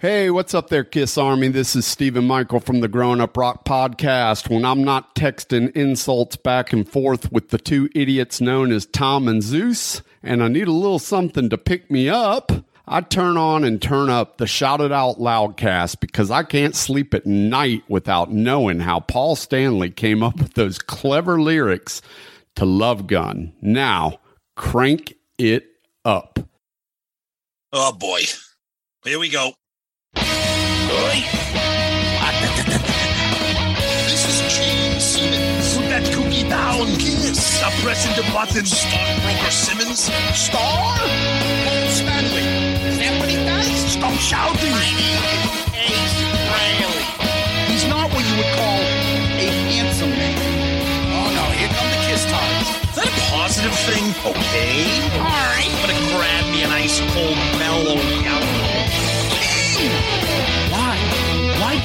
Hey, what's up there, Kiss Army? This is Stephen Michael from the Grown Up Rock podcast. When I'm not texting insults back and forth with the two idiots known as Tom and Zeus, and I need a little something to pick me up, I turn on and turn up the Shout It Out Loudcast because I can't sleep at night without knowing how Paul Stanley came up with those clever lyrics to Love Gun. Now, crank it up. Oh boy. Here we go. This is Gene Simmons. Put that cookie down. Kiss. Stop pressing the button. Stockbroker Simmons. Star? Paul Stanley. Is that what he does? Stop shouting. Ace Frehley. He's not what you would call A handsome man. Oh no, here come the kiss times. Is that a positive thing? Okay. Alright. I'm gonna grab me an ice cold mellow yellow.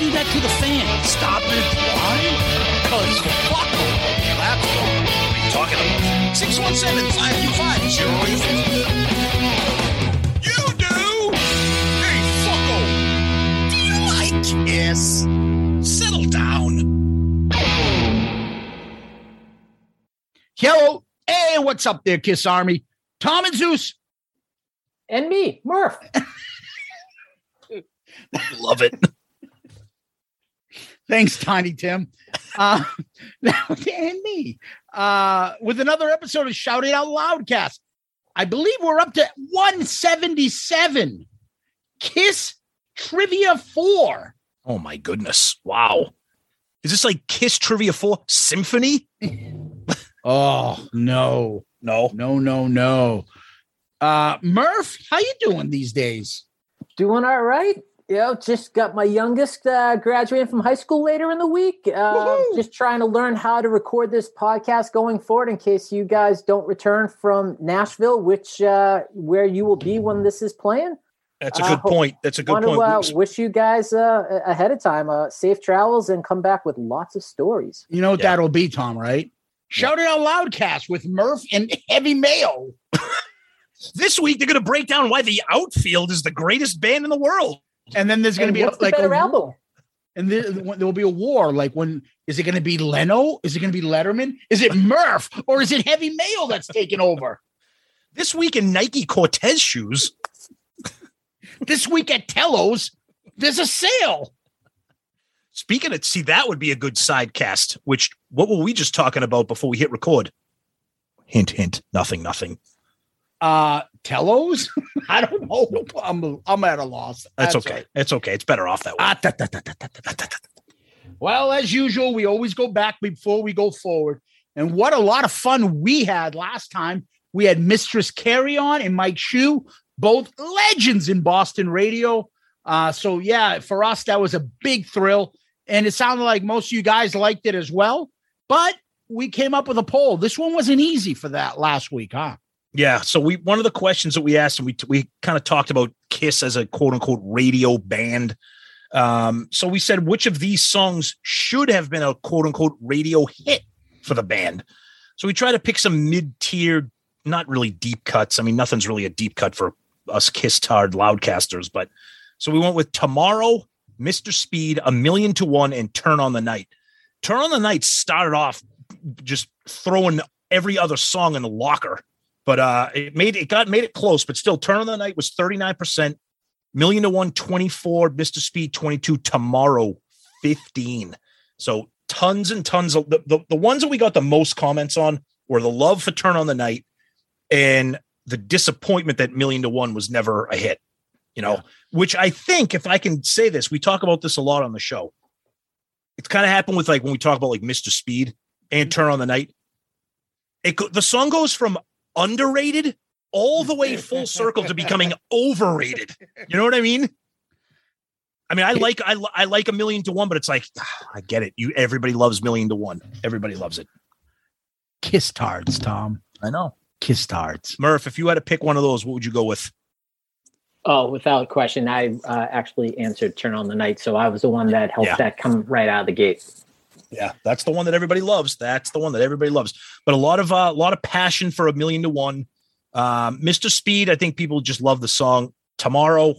Do that to the fan? Stop it. Why? Because fuck him. That's all. What are you talking about? 617-525-0850. You do? Hey, fucko. Do you like kiss? Settle down. Hello. Hey, what's up there, Kiss Army? Tom and Zeus. And me, Murph. Love it. Thanks, Tiny Tim. Uh, now, and me. Uh, with another episode of Shout It Out Loudcast. I believe we're up to 177. Kiss Trivia 4. Oh my goodness. Wow. Is this like Kiss Trivia 4 Symphony? Oh, no. No. No, no, no. Uh, Murph, how you doing these days? Doing all right. You know, just got my youngest uh, graduating from high school later in the week. Uh, just trying to learn how to record this podcast going forward in case you guys don't return from Nashville, which uh, where you will be when this is playing. That's a Uh, good point. That's a good Want to point. uh, wish you guys uh, ahead of time uh, safe travels and come back with lots of stories. You know what Yeah. that'll be, Tom, right? Shout It Out Loudcast with Murph and Heavy Mayo. this week they're going to break down why the outfield is the greatest band in the world. And then there's going to And be a, the like a better album? and there, there will be a war. Like when is it going to be Leno? Is it going to be Letterman? Is it Murph or is it Heavy Mail that's taking over? This week in Nike Cortez shoes, This week at Tello's, there's a sale. speaking of, see, that would be a good side cast, which what were we just talking about before we hit record? Hint, hint, nothing, nothing. Uh Tellos? I don't know. I'm I'm at a loss. That's, okay. Right. It's okay. It's better off that way. Ah, da, da, da, well, as usual, we always go back before we go forward. And what a lot of fun we had last time. We had Mistress Carrie On and Mike Shue, both legends in Boston radio. Uh, so yeah, for us that was a big thrill, and it sounded like most of you guys liked it as well. But we came up with a poll. This one wasn't easy for that last week, huh? Yeah. So we one of the questions that we asked, and we we kind of talked about Kiss as a quote unquote radio band. Um, so we said which of these songs should have been a quote unquote radio hit for the band. So we try to pick some mid tier, not really deep cuts. I mean, nothing's really a deep cut for us Kiss Tard loudcasters, but so we went with Tomorrow, Mr. Speed, A Million to One, and Turn on the Night. Turn on the Night started off just throwing every other song in the locker but uh it made it got made it close but still turn on the night was 39% million to one 24 mr speed 22 tomorrow 15 so tons and tons of the, the, the ones that we got the most comments on were the love for turn on the night and the disappointment that million to one was never a hit you know? Which i think if i can say this we talk about this a lot on the show. It's kind of happened with like when we talk about like mr speed and turn on the night. It the song goes from underrated all the way full circle to becoming overrated. You know what I mean? I mean, I like I, I like a million to one, but it's like I get it. You everybody loves million to one. Everybody loves it. Kiss tards, Tom. I know. Kiss tards. Murph, if you had to pick one of those, what would you go with? Oh, without question, I uh, actually answered "Turn on the Night," so I was the one that helped Yeah. that come right out of the gate. Yeah, that's the one that everybody loves. That's the one that everybody loves. But a lot of uh, a lot of passion for a million to one. Um, Mr. Speed, I think people just love the song. Tomorrow,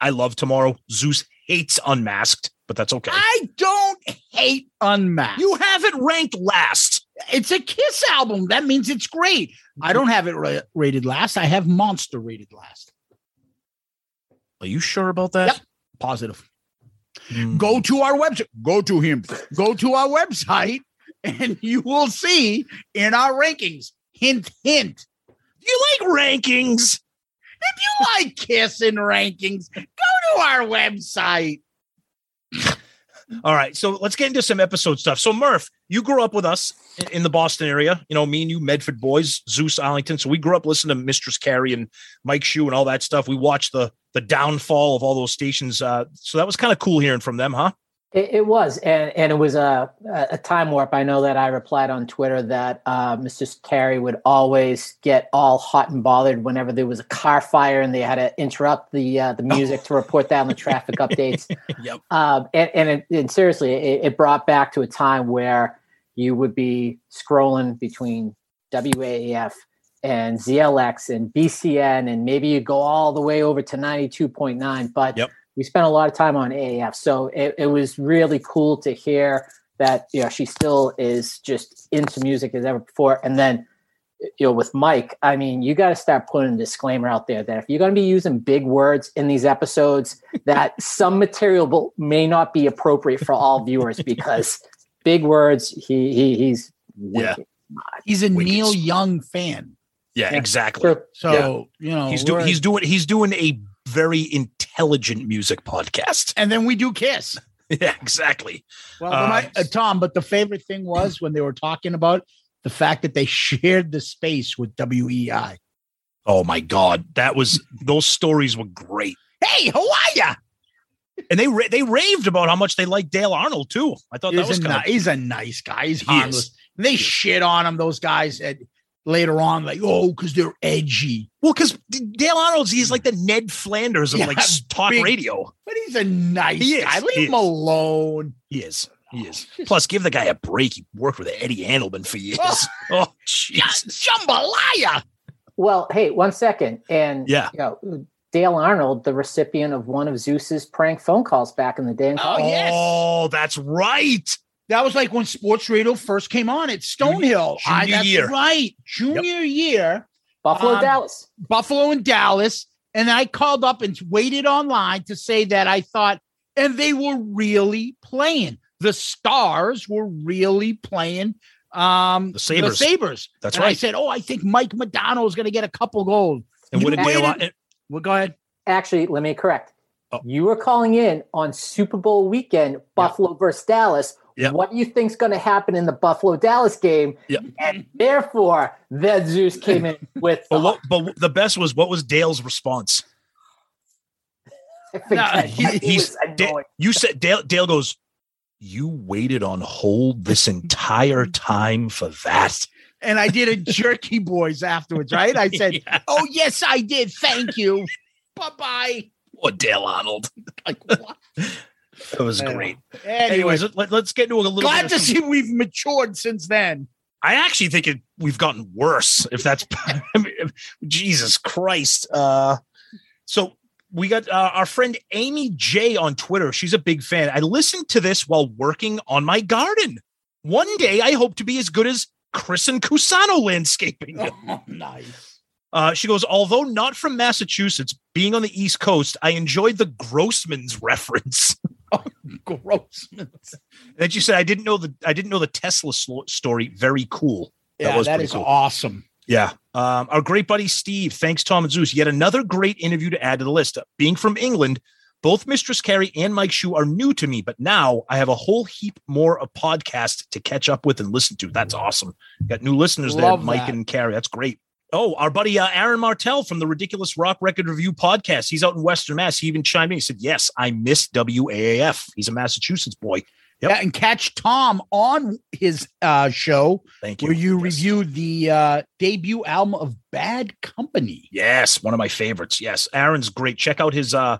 I love Tomorrow. Zeus hates Unmasked, but that's okay. I don't hate Unmasked. You have it ranked last. It's a Kiss album. That means it's great. I don't have it ra- rated last. I have Monster rated last. Are you sure about that? Yep. Positive. Hmm. Go to our website. Go to him. Go to our website, and you will see in our rankings. Hint, hint. Do you like rankings? If you like kissing rankings, go to our website. All right, so let's get into some episode stuff. So Murph, you grew up with us in- the Boston area. You know, me and you, Medford boys, Zeus Arlington. So we grew up listening to Mistress Carrie and Mike Shue and all that stuff. We watched the the downfall of all those stations. Uh, so that was kind of cool hearing from them, huh? It, it was, and and it was a a time warp. I know that I replied on Twitter that uh, Mr. Carrie would always get all hot and bothered whenever there was a car fire and they had to interrupt the uh, the music to report that down the traffic updates. Yep. Um, and and, it, and seriously, it, it brought back to a time where you would be scrolling between WAAF and ZLX and BCN, and maybe you go all the way over to ninety two point nine, but Yep. we spent a lot of time on AAF. So it, it was really cool to hear that, you know, she still is just into music as ever before. And then, you know, with Mike, I mean, you got to start putting a disclaimer out there that if you're going to be using big words in these episodes, that some material may not be appropriate for all viewers because big words, he, he he's Yeah. He's a Wicked. Neil Young fan. Yeah, Yeah. exactly. True. So, you know, He's doing he's doing he's doing a very intelligent music podcast. and then we do Kiss. yeah, exactly. Well, Uh, my, uh, Tom, but the favorite thing was when they were talking about the fact that they shared the space with WEEI. Oh my god, that was those stories were great. Hey, how are ya? And they ra- they raved about how much they liked Dale Arnold too. I thought that was kind ni- he's a nice guy. He's He harmless. is. And they shit on him, those guys at, later on, like, oh, because they're edgy. Well, because Dale Arnold's he's hmm. like the Ned Flanders of Yeah, like talk big- radio. But he's a nice He is, guy. Leave he him is. alone. He is. He is. Oh, Plus, give the guy a break. He worked with Eddie Andelman for years. Oh. Oh, Yeah, Jesus. jambalaya. Well, hey, one second. And, Yeah. you know, Dale Arnold, the recipient of one of Zeus's prank phone calls back in the day. in Oh, yes. Oh, that's right. That was like when sports radio first came on at Stonehill. Junior I, that's year. right. Junior year. Buffalo, Um, Dallas. Buffalo and Dallas. And I called up and waited online to say that I thought, and they were really playing. The stars were really playing um The Sabres. The Sabres. That's And I said, Oh, I think Mike Modano is gonna get a couple goals. And what did You Dale? Well, go ahead. Actually, let me correct. Oh. You were calling in on Super Bowl weekend, Buffalo versus Dallas. Yeah. What do you think's going to happen in the Buffalo Dallas game? Yeah. And therefore, that Zeus came in with. But, what, but the best was what was Dale's response? No, He- he's was Da- annoying. you said Dale. Dale goes. You waited on hold this entire time for that. And I did a jerky boys afterwards, right? I said, Yeah. Oh, yes, I did. Thank you. bye bye. Or Dale Arnold. Like, what? That was Yeah. great. Anyway, Anyways, let, us get into a little. glad bit to of some- see we've matured since then. I actually think it, we've gotten worse. If that's I mean, Jesus Christ. Uh, so we got uh, our friend Amy J on Twitter. She's a big fan. I listened to this while working on my garden. One day, I hope to be as good as Chris and Cusano landscaping. Oh, nice. Uh, she goes, although not from Massachusetts, being on the East Coast, I enjoyed the Grossman's reference. Grossman's. And she said, I didn't know the I didn't know the Tesla story. Very cool. Yeah, was that is cool. awesome. Yeah. Um, our great buddy Steve, thanks Tom and Zeus. Yet another great interview to add to the list. Being from England, both Mistress Carrie and Mike Shue are new to me, but now I have a whole heap more of podcasts to catch up with and listen to. That's awesome. Got new listeners there, Mike that. and Carrie. That's great. Oh, our buddy uh, Aaron Martell from the Ridiculous Rock Record Review podcast. He's out in Western Mass. He even chimed in. He said, Yes, I miss WAAF. He's a Massachusetts boy. Yep. Yeah, and catch Tom on his uh, show Thank you. where you Yes. reviewed the uh, debut album of Bad Company. Yes, one of my favorites. Yes, Aaron's great. Check out his uh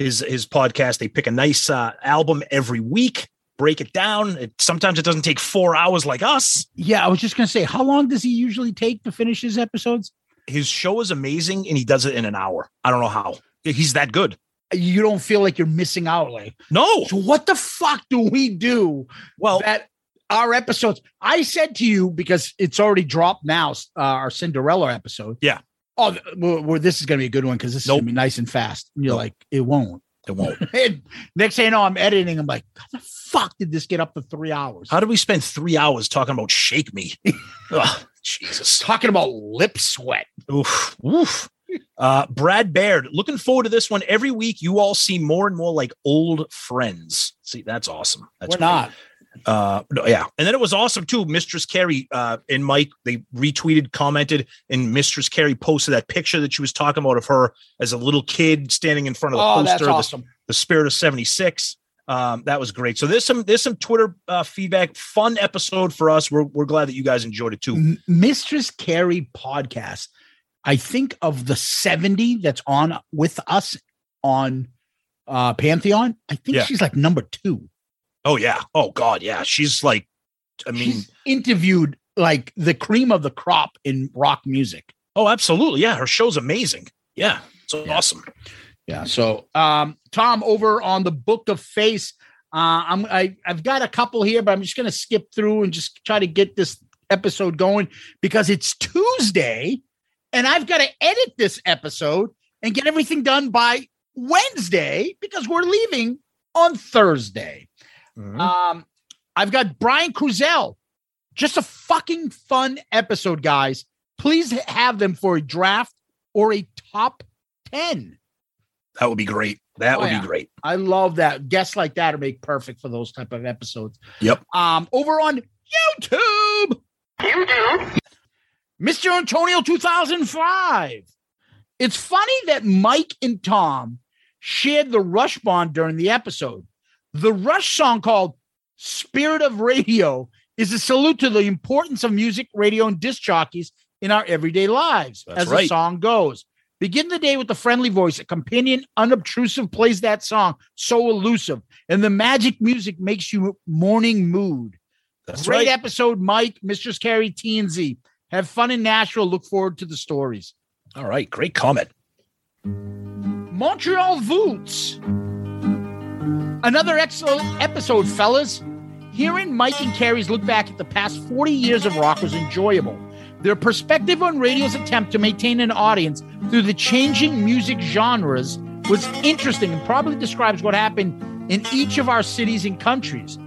his his podcast. They pick a nice uh album every week, break it down. It, sometimes it doesn't take 4 hours like us. Yeah, I was just gonna say, how long does he usually take to finish his episodes? His show is amazing and he does it in an hour. I don't know how. He's that good. you don't feel like you're missing out. Like, No. so what the fuck do we do Well, that our episodes? I said to you because it's already dropped now. Uh, our Cinderella episode. Yeah. Oh, well, well, this is gonna be a good one because this is gonna be nice and fast. And you're Nope. like, it won't. it won't. And next thing you know, I'm editing. I'm like, how the fuck did this get up to three hours? How did we spend three hours talking about Shake Me? Ugh, Jesus. Talking about lip sweat. Oof. Oof. Uh, Brad Baird, looking forward to this one. Every week, you all seem more and more like old friends. See, that's awesome. That's We're great. not. Uh, no, yeah, and then it was awesome too. Mistress Carrie uh, and Mike they retweeted, commented, and Mistress Carrie posted that picture that she was talking about of her as a little kid standing in front of the Oh, that's poster, the- awesome. the, Spirit of '76. Um, that was great. So there's some there's some Twitter uh, feedback. Fun episode for us. We're we're glad that you guys enjoyed it too. M- Mistress Carrie podcast. I think of the 70 that's on with us on uh Pantheon. I think Yeah. she's like number two. Oh yeah. Oh god, yeah. She's like, I mean, She's interviewed like the cream of the crop in rock music. oh absolutely, yeah. Her show's amazing. Yeah, it's Yeah. awesome. Yeah. So, um, Tom, over on the Book of Face, uh, I'm I, I've got a couple here, but I'm just gonna skip through and just try to get this episode going because it's Tuesday, and I've got to edit this episode and get everything done by Wednesday because we're leaving on Thursday. Mhm. Um, I've got Brian Cruzel. Just a fucking fun episode, guys. Please have them for a draft or a top 10. that would be great. That Oh, would yeah. be great. I love that. Guests like that are make perfect for those type of episodes. Yep. Um, over on YouTube. YouTube. Mr. Antonio 2005. It's funny that Mike and Tom shared the Rush bond during the episode. The Rush song called Spirit of Radio is a salute to the importance of music, radio, and disc jockeys in our everyday lives, That's as right. the song goes. Begin the day with a friendly voice. A companion, unobtrusive, plays that song, so elusive. And the magic music makes you morning mood. That's Great right. episode, Mike, Mistress Carrie, T and Z. Have fun in Nashville. Look forward to the stories. All right, great comment. Montreal Voots. Another excellent episode, fellas. Hearing Mike and Carrie's look back at the past 40 years of rock was enjoyable. Their perspective on radio's attempt to maintain an audience through the changing music genres was interesting and probably describes what happened in each of our cities and countries.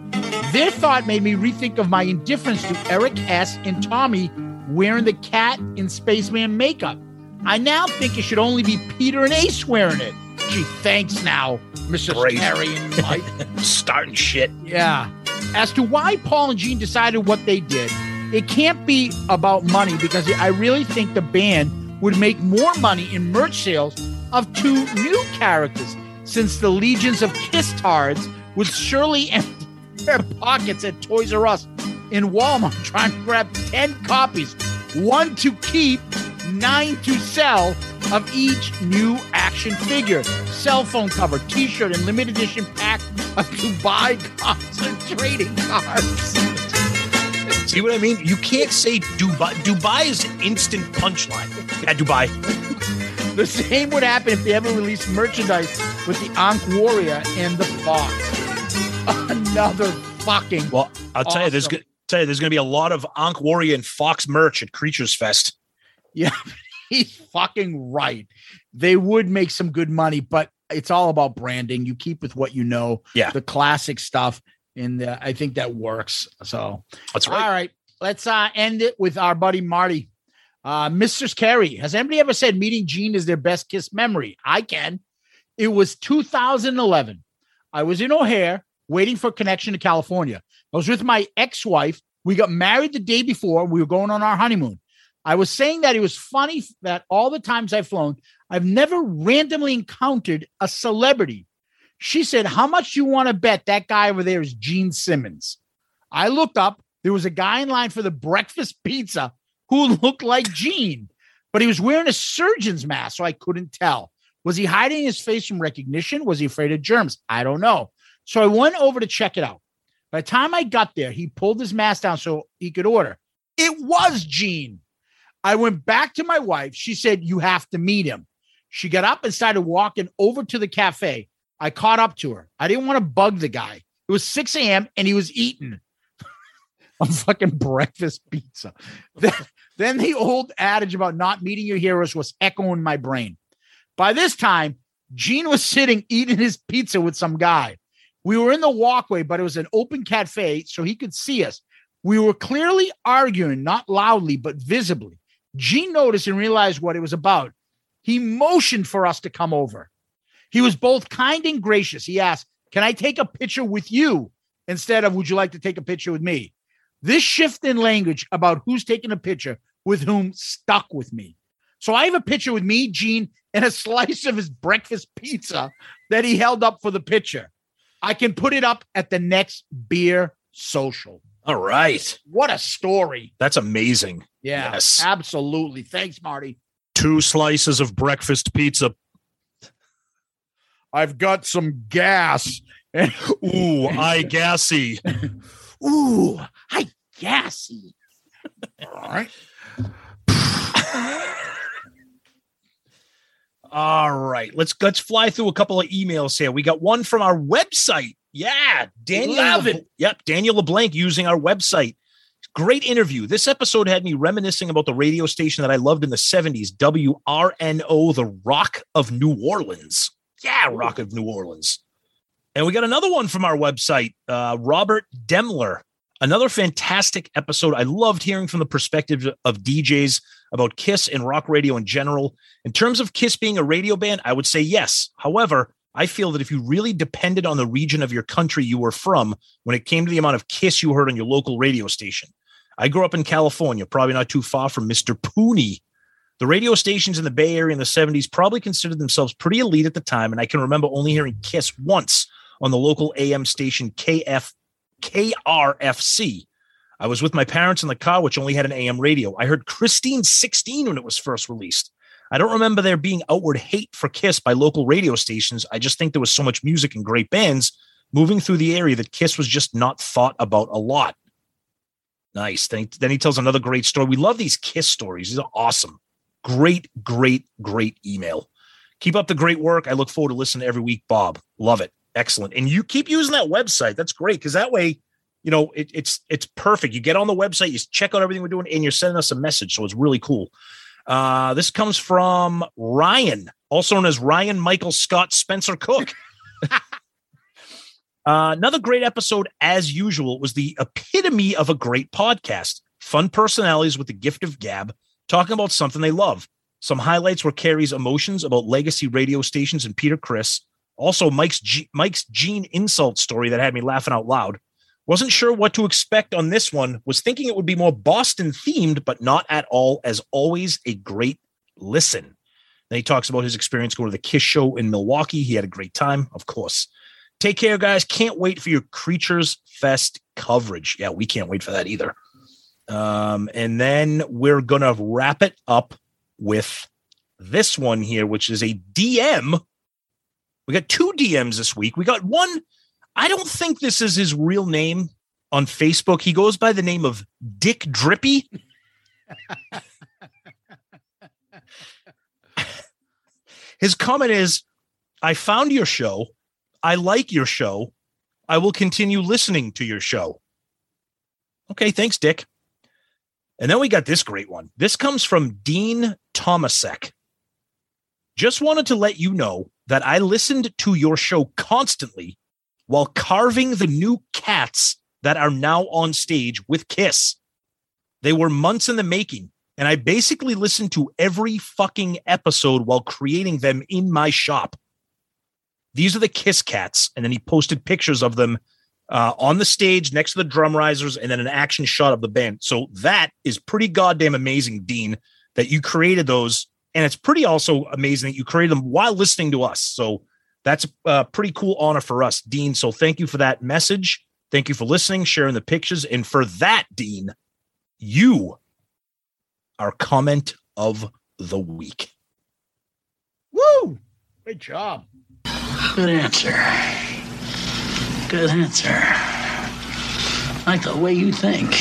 Their thought made me rethink of my indifference to Eric S. and Tommy wearing the cat in spaceman makeup. I now think it should only be Peter and Ace wearing it. Gee, thanks now, Mr. Great. Carrie and Mike. Starting shit. Yeah. As to why Paul and Gene decided what they did, it can't be about money because I really think the band would make more money in merch sales of two new characters since the legions of Kiss tards would surely empty their pockets at Toys R Us in Walmart trying to grab 10 copies, one to keep, nine to sell of each new action figure, cell phone cover, t shirt, and limited edition pack of Dubai concentrating cards. See what I mean? You can't say Dubai. Dubai is an instant punchline. Yeah, Dubai. The same would happen if they ever released merchandise with the Ankh Warrior and the Fox. Another fucking Well, I'll tell you, there's gonna tell you, there's gonna be a lot of Ankh Warrior and Fox merch at Creatures Fest. Yeah, he's fucking right. They would make some good money, but it's all about branding. You keep with what you know, Yeah. the classic stuff, and uh, I think that works. So, That's right. all right. let's uh, end it with our buddy Marty. Uh, Mr. Carrie, has anybody ever said meeting Gene is their best kiss memory? I can. It was 2011. I was in O'Hare waiting for a connection to California. I was with my ex wife. We got married the day before. We were going on our honeymoon. I was saying that it was funny that all the times I've flown, I've never randomly encountered a celebrity. She said, How much you want to bet that guy over there is Gene Simmons? I looked up. There was a guy in line for the breakfast pizza who looked like Gene, but he was wearing a surgeon's mask, so I couldn't tell. Was he hiding his face from recognition? Was he afraid of germs? I don't know. So I went over to check it out. By the time I got there, he pulled his mask down so he could order. It was Gene. I went back to my wife. She said, You have to meet him. She got up and started walking over to the cafe. I caught up to her. I didn't want to bug the guy. It was 6 a.m. and he was eating a fucking breakfast pizza. Then, then the old adage about not meeting your heroes was echoing my brain. By this time, Gene was sitting eating his pizza with some guy. We were in the walkway, but it was an open cafe, so he could see us. We were clearly arguing, not loudly, but visibly. Gene noticed and realized what it was about. He motioned for us to come over. He was both kind and gracious. He asked, Can I take a picture with you instead of would you like to take a picture with me? This shift in language about who's taking a picture with whom stuck with me. So I have a picture with me, Gene, and a slice of his breakfast pizza that he held up for the picture. I can put it up at the next beer social. All right. What a story. That's amazing. Yeah, Yes. absolutely. Thanks, Marty. Two slices of breakfast pizza. I've got some gas. Ooh, I gassy. Ooh, I gassy. All right. All right, let's let's fly through a couple of emails here. We got one from our website. Yeah, Daniel. Love it. Yep, Daniel LeBlanc using our website. Great interview. This episode had me reminiscing about the radio station that I loved in the 70s, WRNO, the Rock of New Orleans. Yeah, Rock of New Orleans. And we got another one from our website, uh, Robert Demler. Another fantastic episode. I loved hearing from the perspective of DJs about Kiss and rock radio in general. In terms of Kiss being a radio band, I would say yes. However, I feel that if you really depended on the region of your country you were from when it came to the amount of Kiss you heard on your local radio station, I grew up in California, probably not too far from Mr. Pooney. The radio stations in the Bay Area in the 70s probably considered themselves pretty elite at the time, and I can remember only hearing Kiss once on the local AM station KF KRFC. I was with my parents in the car, which only had an AM radio. I heard Christine 16 when it was first released. I don't remember there being outward hate for Kiss by local radio stations. I just think there was so much music and great bands moving through the area that Kiss was just not thought about a lot. Nice. Then, then he tells another great story. We love these Kiss stories. These are awesome. Great, great, great email. Keep up the great work. I look forward to listening every week, Bob. Love it. Excellent. And you keep using that website. That's great because that way, you know, it, it's it's perfect. You get on the website, you check out everything we're doing, and you're sending us a message. So it's really cool. Uh, this comes from Ryan, also known as Ryan Michael Scott Spencer Cook. Uh, another great episode, as usual, was the epitome of a great podcast. Fun personalities with the gift of gab, talking about something they love. Some highlights were Carrie's emotions about legacy radio stations and Peter Criss. Also, Mike's G- Mike's Gene insult story that had me laughing out loud. Wasn't sure what to expect on this one. Was thinking it would be more Boston themed, but not at all. As always, a great listen. Then he talks about his experience going to the Kiss show in Milwaukee. He had a great time, of course. Take care, guys. Can't wait for your Creatures Fest coverage. Yeah, we can't wait for that either. Um, and then we're gonna wrap it up with this one here, which is a DM. We got two DMs this week. We got one. I don't think this is his real name on Facebook. He goes by the name of Dick Drippy. His comment is I found your show. I like your show. I will continue listening to your show. Okay, thanks, Dick. And then we got this great one. This comes from Dean Tomasek. Just wanted to let you know that I listened to your show constantly while carving the new cats that are now on stage with Kiss. They were months in the making, and I basically listened to every fucking episode while creating them in my shop. These are the Kiss cats. And then he posted pictures of them uh, on the stage next to the drum risers and then an action shot of the band. So that is pretty goddamn amazing, Dean, that you created those. And it's pretty also amazing that you created them while listening to us. So that's a pretty cool honor for us, Dean. So thank you for that message. Thank you for listening, sharing the pictures. And for that, Dean, you are comment of the week. Woo! Great job. Good answer. Good answer. I like the way you think.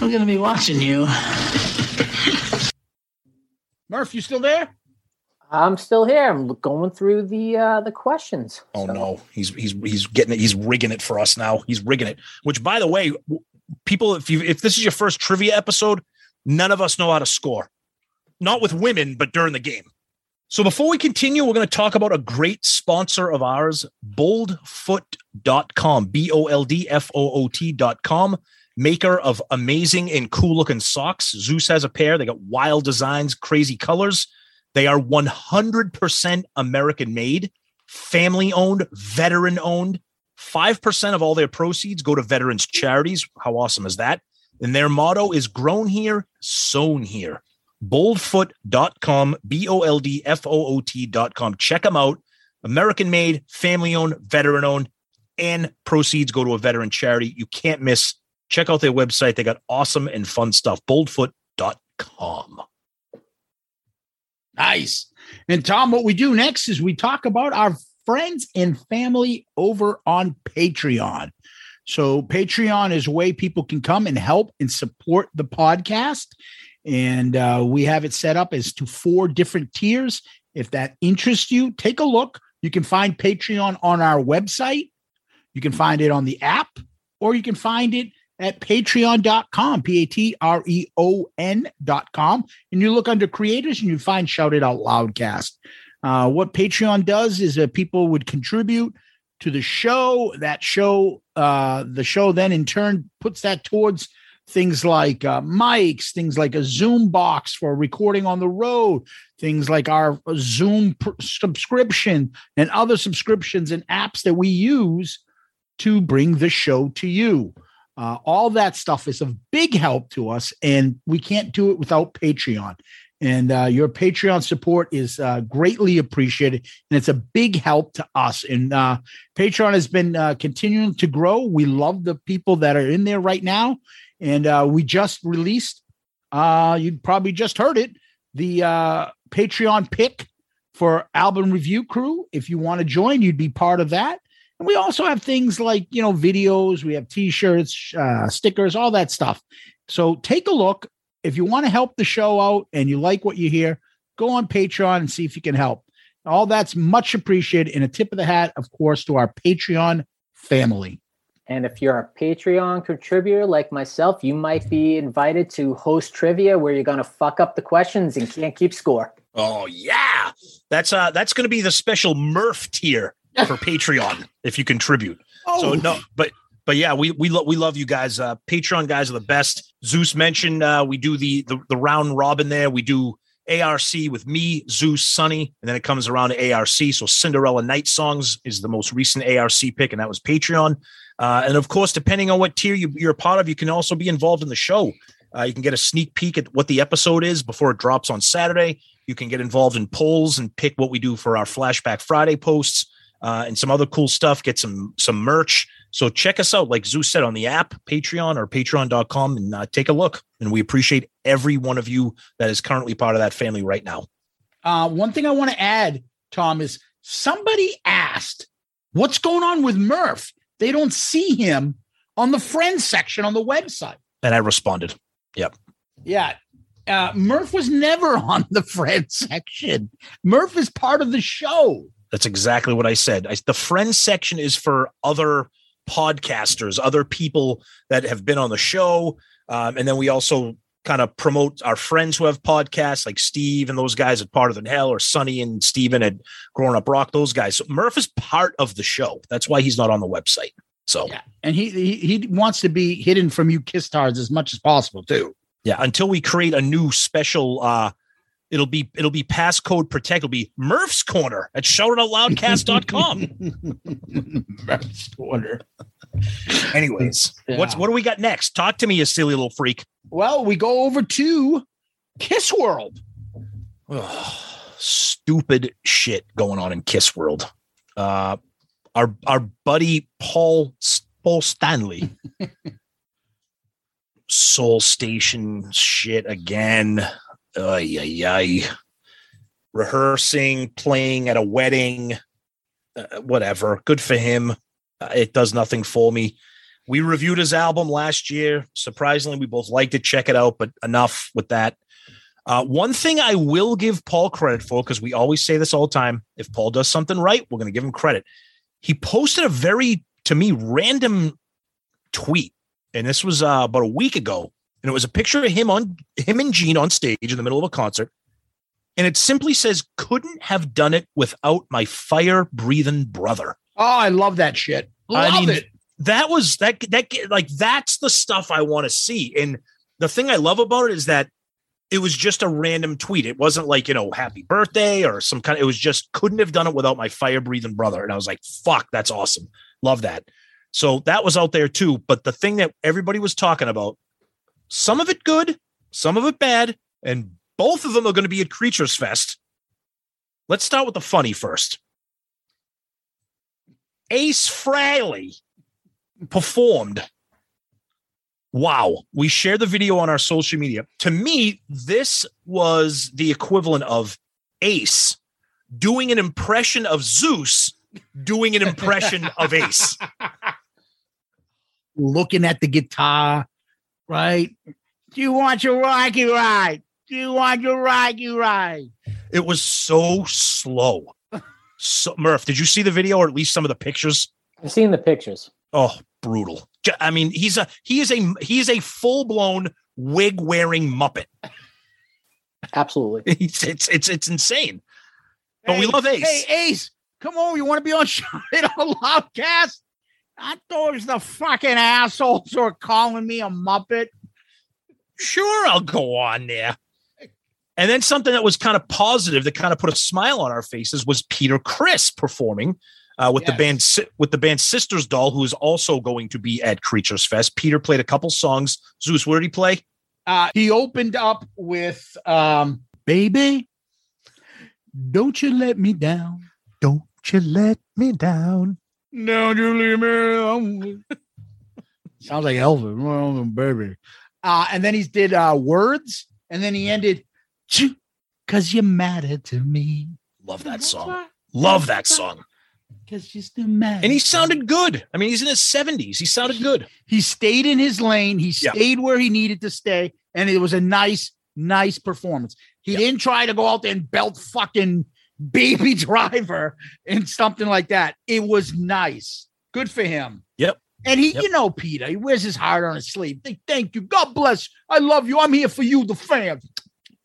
I'm gonna be watching you. Murph, you still there? I'm still here. I'm going through the uh, the questions. Oh So- no, he's he's he's getting it. He's rigging it for us now. He's rigging it. Which, by the way, people, if you if this is your first trivia episode, none of us know how to score. Not with women, but during the game. So before we continue, we're going to talk about a great sponsor of ours, boldfoot.com, B O L D F O O T.com, maker of amazing and cool looking socks. Zeus has a pair. They got wild designs, crazy colors. They are 100% American made, family owned, veteran owned. 5% of all their proceeds go to veterans charities. How awesome is that? And their motto is grown here, sown here. Boldfoot.com, B O L D F O O T.com. Check them out. American made, family owned, veteran owned, and proceeds go to a veteran charity. You can't miss. Check out their website. They got awesome and fun stuff. Boldfoot.com. Nice. And Tom, what we do next is we talk about our friends and family over on Patreon. So, Patreon is a way people can come and help and support the podcast. And uh, we have it set up as to four different tiers. If that interests you, take a look. You can find Patreon on our website, you can find it on the app, or you can find it at patreon.com, P A T R E O N.com. And you look under creators and you find Shout It Out Loudcast. Uh, what Patreon does is that people would contribute to the show. That show, uh, the show then in turn puts that towards things like uh, mics, things like a Zoom box for recording on the road, things like our Zoom pr- subscription and other subscriptions and apps that we use to bring the show to you. Uh, all that stuff is of big help to us, and we can't do it without Patreon. And uh, your Patreon support is uh, greatly appreciated, and it's a big help to us. And uh, Patreon has been uh, continuing to grow. We love the people that are in there right now, and uh, we just released. You probably just heard it. The Patreon pick for album review crew. If you want to join, you'd be part of that. And we also have things like, you know, videos, we have t shirts, uh, stickers, all that stuff. So take a look. If you want to help the show out and you like what you hear, go on Patreon and see if you can help. All that's much appreciated. And a tip of the hat, of course, to our Patreon family. And if you're a Patreon contributor like myself, you might be invited to host trivia where you're going to fuck up the questions and can't keep score. Oh yeah, that's uh that's going to be the special Murph tier for Patreon if you contribute. Oh, So no, but but yeah, we we love we love you guys. Uh, Patreon guys are the best. Zeus mentioned uh, we do the, the the round robin there. We do ARC with me, Zeus, Sunny, and then it comes around to ARC. So Cinderella Night Songs is the most recent ARC pick, and that was Patreon. Uh, and of course, depending on what tier you, you're a part of, you can also be involved in the show. Uh, you can get a sneak peek at what the episode is before it drops on Saturday. You can get involved in polls and pick what we do for our Flashback Friday posts uh, and some other cool stuff. Get some some merch. So check us out, like Zeus said, on the app, Patreon or Patreon.com, and uh, take a look. And we appreciate every one of you that is currently part of that family right now. Uh, one thing I want to add, Tom, is somebody asked, "What's going on with Murph? They don't see him on the friends section on the website." And I responded. Yep. Yeah, uh, Murph was never on the friends section. Murph is part of the show. That's exactly what I said. I, the friends section is for other podcasters, other people that have been on the show. Um, and then we also kind of promote our friends who have podcasts, like Steve and those guys at Part of the Hell, or Sonny and Steven at Growing Up Rock, those guys. So Murph is part of the show. That's why he's not on the website. So Yeah, and he he, he wants to be hidden from you kiss tards as much as possible too. yeah, until we create a new special uh it'll be it'll be passcode protect. It'll be Murph's Corner at shoutitoutloudcast.com. Murph's corner. Anyways, what's what do we got next? Talk to me, you silly little freak. Well, we go over to Kiss World. Ugh, stupid shit going on in Kiss World. Uh, our our buddy Paul Paul Stanley, Soul Station shit again. Ay, ay, ay. Rehearsing, playing at a wedding, uh, whatever. Good for him. Uh, it does nothing for me. We reviewed his album last year. Surprisingly, we both liked it. Check it out, but enough with that. Uh, one thing I will give Paul credit for, because we always say this all the time if Paul does something right, we're going to give him credit. He posted a very, to me, random tweet. And this was uh, about a week ago. And it was a picture of him on him and Gene on stage in the middle of a concert. And it simply says, couldn't have done it without my fire breathing brother. Oh, I love that shit. Love I mean, it. that was that that like that's the stuff I want to see. And the thing I love about it is that it was just a random tweet. It wasn't like, you know, happy birthday or some kind of, it was just couldn't have done it without my fire breathing brother. And I was like, fuck, that's awesome. Love that. So that was out there too. But the thing that everybody was talking about, some of it good, some of it bad, and both of them are going to be at Creatures Fest. Let's start with the funny first. Ace Frehley performed. Wow. We shared the video on our social media. To me, this was the equivalent of Ace doing an impression of Zeus, doing an impression of Ace. Looking at the guitar, right? Do you want your rocky ride? Do you want your rocky ride? It was so slow. So, Murph, did you see the video or at least some of the pictures? I've seen the pictures. Oh, brutal. I mean, he's a he is a he is a full blown wig wearing Muppet. Absolutely. It's it's it's, it's insane. But we love Ace. Hey, Ace, come on. You want to be on Shot It All Loudcast? I thought it was the fucking assholes who are calling me a Muppet. Sure, I'll go on there. And then something that was kind of positive that kind of put a smile on our faces was Peter Criss performing uh, with the band with the band Sisters Doll, who is also going to be at Creatures Fest. Peter played a couple songs. Zeus, where did he play? Uh, he opened up with um, Baby, don't you let me down. Don't you let me down. Don't you leave me alone. Sounds like Elvis. Baby. Uh, and then he did uh, words, and then he ended, because you matter to me. Love that song. Love that song. Because you still matter. And he sounded good. I mean, he's in his 70s. He sounded good. he stayed in his lane. He Yeah. stayed where he needed to stay, and it was a nice, nice performance. He Yeah. didn't try to go out there and belt fucking baby driver and something like that. It was nice. Good for him. Yep. And he, Yep. you know, Peter, he wears his heart on his sleeve. Th- Thank you. God bless. I love you. I'm here for you, the fans.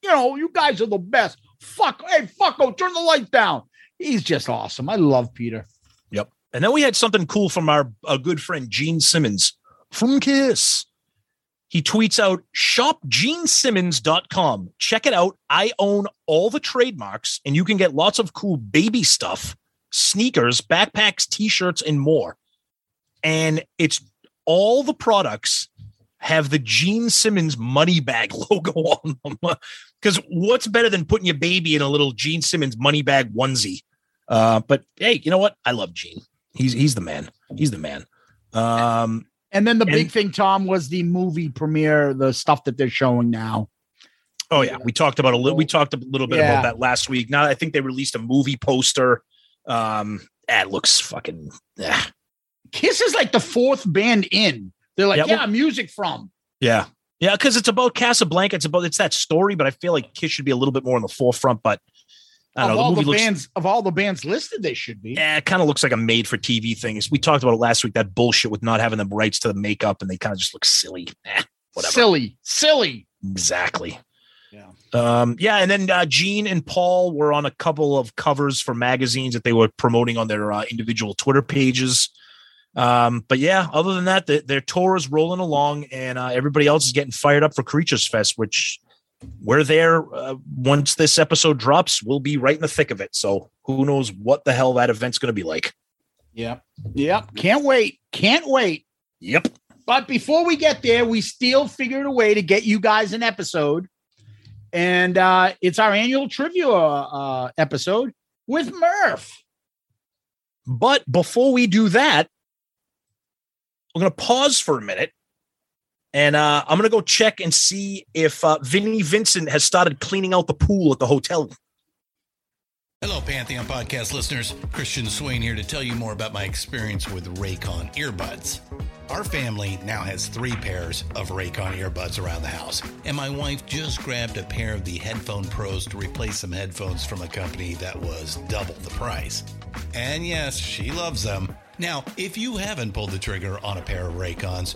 You know, you guys are the best. Fuck. Hey, fucko, turn the light down. He's just awesome. I love Peter. Yep. And then we had something cool from our, our good friend Gene Simmons from Kiss. He tweets out shopgenesimmons.com. Check it out. I own all the trademarks, and you can get lots of cool baby stuff, sneakers, backpacks, t-shirts, and more. And it's all the products have the Gene Simmons money bag logo on them. Because what's better than putting your baby in a little Gene Simmons money bag onesie? Uh, but hey, you know what? I love Gene. He's he's the man. He's the man. Um, And then the And- big thing, Tom, was the movie premiere, the stuff that they're showing now. oh yeah, we talked about a little. We talked a little bit Yeah. about that last week. Now I think they released a movie poster. Um, it looks fucking. ah. Kiss is like the fourth band in. They're like, Yeah, yeah, well- music from. Yeah, yeah, because it's about Casablanca. It's about it's that story, but I feel like Kiss should be a little bit more in the forefront. But Of don't know. all The the movie looks. bands, of all the bands listed, they should be. Yeah, it kind of looks like a made for TV thing. We talked about it last week. That bullshit with not having the rights to the makeup, and they kind of just look silly. Eh, whatever. Silly, silly. Exactly. Yeah. Um, yeah, and then uh, Gene and Paul were on a couple of covers for magazines that they were promoting on their uh, individual Twitter pages. Um, but yeah, other than that, the, their tour is rolling along, and uh, everybody else is getting fired up for Creatures Fest, which we're there. Uh, once this episode drops, we'll be right in the thick of it. So who knows what the hell that event's going to be like? Yep. Yep. Can't wait. Can't wait. Yep. But before we get there, we still figured a way to get you guys an episode. And uh, it's our annual trivia uh, episode with Murph. But before we do that, we're going to pause for a minute. And uh, I'm to go check and see if uh, Vinnie Vincent has started cleaning out the pool at the hotel. Hello, Pantheon podcast listeners. Christian Swain here to tell you more about my experience with Raycon earbuds. Our family now has three pairs of Raycon earbuds around the house, and my wife just grabbed a pair of the Headphone Pros to replace some headphones from a company that was double the price. And yes, she loves them. Now, if you haven't pulled the trigger on a pair of Raycons,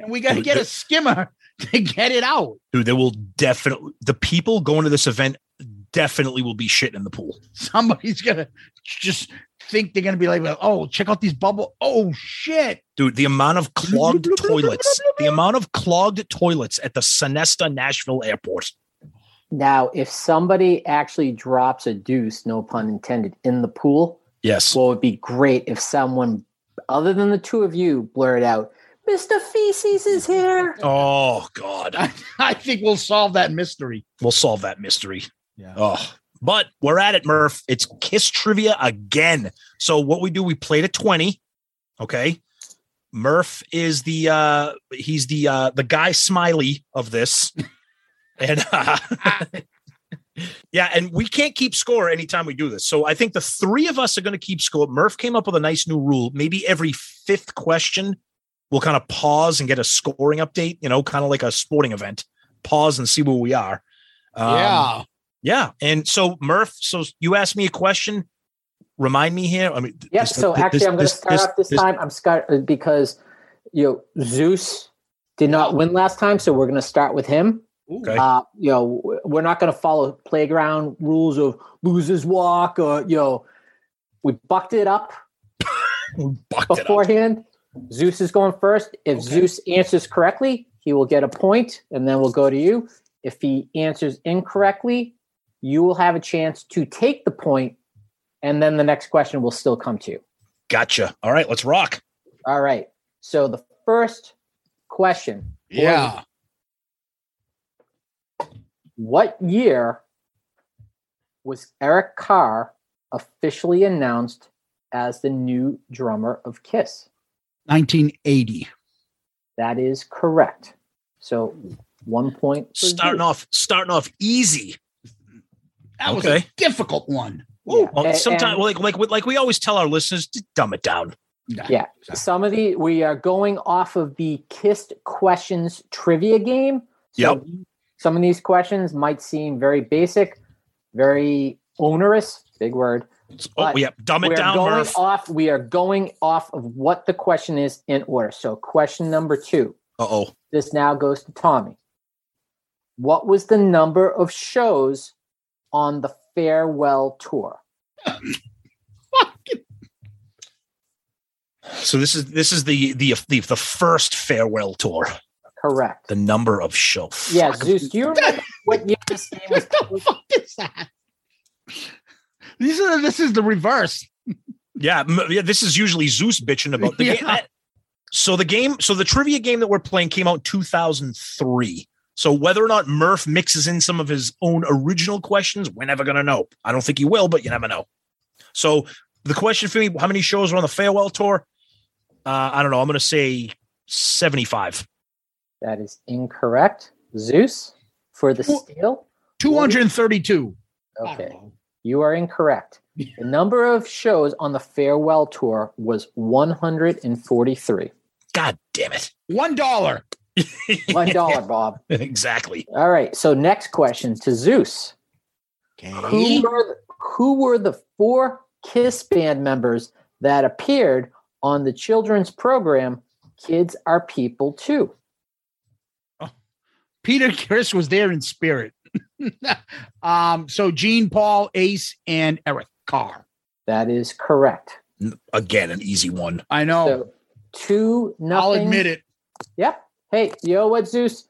and we got to get a skimmer to get it out. Dude, there will definitely the people going to this event definitely will be shitting in the pool. Somebody's gonna just think they're gonna be like, "Oh, check out these bubble." Oh shit, Dude, the amount of clogged toilets, the amount of clogged toilets at the Sonesta Nashville airport. Now, if somebody actually drops a deuce, no pun intended, in the pool, Yes. well, it would be great if someone other than the two of you blurted out, Mr. Feces is here. Oh God. I, I think we'll solve that mystery. We'll solve that mystery. Yeah. Oh, but we're at it, Murph. It's Kiss trivia again. So what we do, we played at 20. Okay. Murph is the uh he's the uh the guy smiley of this. and uh, yeah, and we can't keep score anytime we do this. So I think the three of us are going to keep score. Murph came up with a nice new rule. Maybe every fifth question we'll kind of pause and get a scoring update, you know, kind of like a sporting event. Pause and see where we are. Um, yeah. yeah. And so Murph, so you asked me a question. Remind me here. I mean, Yeah. this- So this- actually, I'm going to start this- off this, this- time. I'm Scott because you know Zeus did not win last time, so we're going to start with him. Okay. Uh, you know, we're not going to follow playground rules of losers walk or you know, we bucked it up bucked it up. Zeus is going first. If Okay. Zeus answers correctly, he will get a point, and then we'll go to you. If he answers incorrectly, you will have a chance to take the point, and then the next question will still come to you. Gotcha. All right, let's rock. All right. So the first question Yeah. What year was Eric Carr officially announced as the new drummer of Kiss? 1980. That is correct. So one point. Starting Zeus. off, starting off easy. That was Okay. a difficult one. Yeah. Well, sometimes, and- like, like, like we always tell our listeners, just dumb it down. Yeah. Some of the we are going off of the Kissed questions trivia game. So Yep. Some of these questions might seem very basic, very onerous, big word. Oh, yeah, dumb it we are down, going Murph. off. We are going off of what the question is in order. So, question number two: Uh oh. This now goes to Tommy. What was the number of shows on the farewell tour? So this is this is the the the, the first farewell tour. Correct. The number of shows. Yeah, Zeus, do you remember what year this game was? what The fuck is that? These are this is the reverse. Yeah, m- yeah. This is usually Zeus bitching about the Yeah. game. That- So the game, so the trivia game that we're playing came out in 2003. So whether or not Murph mixes in some of his own original questions, we're never gonna know. I don't think he will, but you never know. So the question for me: How many shows are on the farewell tour? Uh, I don't know. I'm gonna say 75. That is incorrect. Zeus for the Well- steal. 232. Okay. You are incorrect. The number of shows on the farewell tour was 143. God damn it! One dollar. One dollar, Bob. exactly. All right. So next question to Zeus. Who were the, who were the four Kiss band members that appeared on the children's program Kids Are People Too? Oh. Peter Criss was there in spirit. um, so Gene, Paul, Ace, and Eric Carr. That is correct. Again, an easy one. I know. So two nothing. I'll admit it. Yep. Hey, yo, what, Zeus?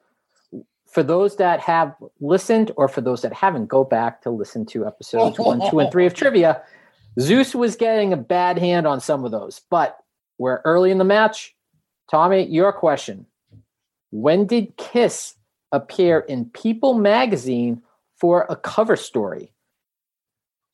For those that have listened, or for those that haven't, go back to listen to episodes one, two, and three of trivia. Zeus was getting a bad hand on some of those, but we're early in the match. Tommy, your question. When did Kiss appear in People magazine for a cover story?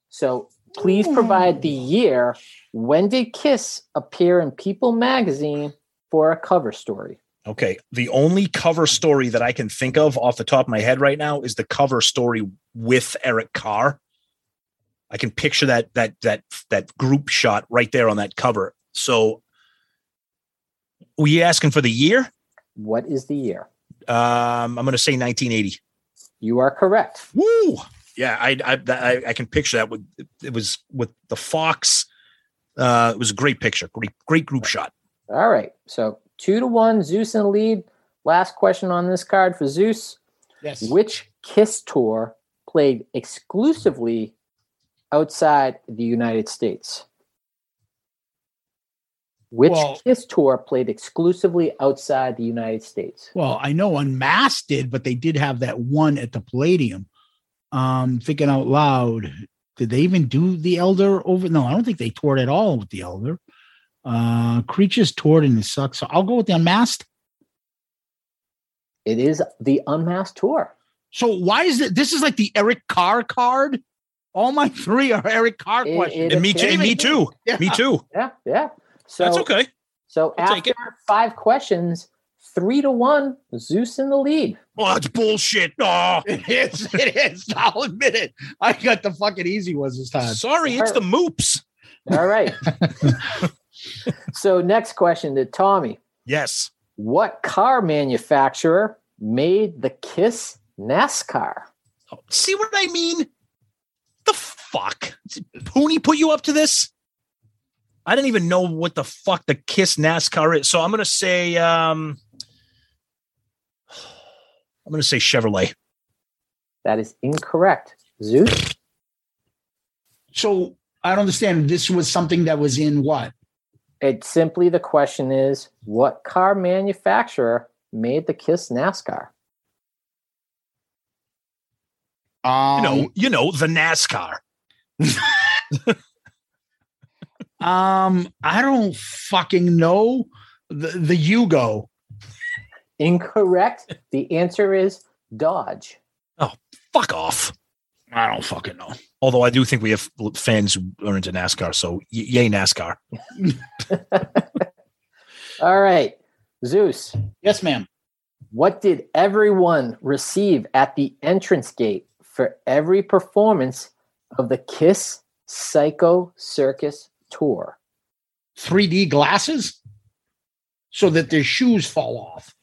So please hmm. provide the year. When did Kiss appear in People magazine for a cover story? Okay. The only cover story that I can think of off the top of my head right now is the cover story with Eric Carr. I can picture that that that that group shot right there on that cover. So were you asking for the year? What is the year? Um, I'm going to say 1980. You are correct. Woo! Yeah, I I, I I can picture that. With it was with the Fox. Uh, it was a great picture. Great great group shot. All right. So two to one, Zeus in the lead. Last question on this card for Zeus. Yes. Which Kiss tour played exclusively outside the United States? Which Well- Kiss tour played exclusively outside the United States? Well, I know Unmasked did, but they did have that one at the Palladium. Um, thinking out loud, did they even do the Elder over? No, I don't think they toured at all with the Elder. Uh, Creatures toured and it sucks. So I'll go with the Unmasked. It is the Unmasked tour. So why is it? This is like the Eric Carr card. All my three are Eric Carr It- questions. it And me too. And me too. Yeah. Me too. Yeah, yeah. So That's okay. So I'll after five questions, three to one, Zeus in the lead. Oh, that's bullshit. Oh, It is. It is. I'll admit it. I got the fucking easy ones this time. sorry, it's the moops. All right. so next question to Tommy. Yes. What car manufacturer made the Kiss NASCAR? Oh, See what I mean? The fuck? Pooney put you up to this? I didn't even know what the fuck the Kiss NASCAR is. So I'm gonna say um I'm gonna say Chevrolet. That is incorrect. Zeus? So I don't understand. This was something that was in what? It's simply the question is what car manufacturer made the Kiss NASCAR? Um, You know, you know, the NASCAR. um, I don't fucking know. The the Yugo. Incorrect. The answer is Dodge. Oh, fuck off. I don't fucking know. Although I do think we have fans who are into NASCAR, so y- yay NASCAR. All right. Zeus, Yes, ma'am. what did everyone receive at the entrance gate for every performance of the Kiss Psycho Circus tour? 3D glasses, so that their shoes fall off.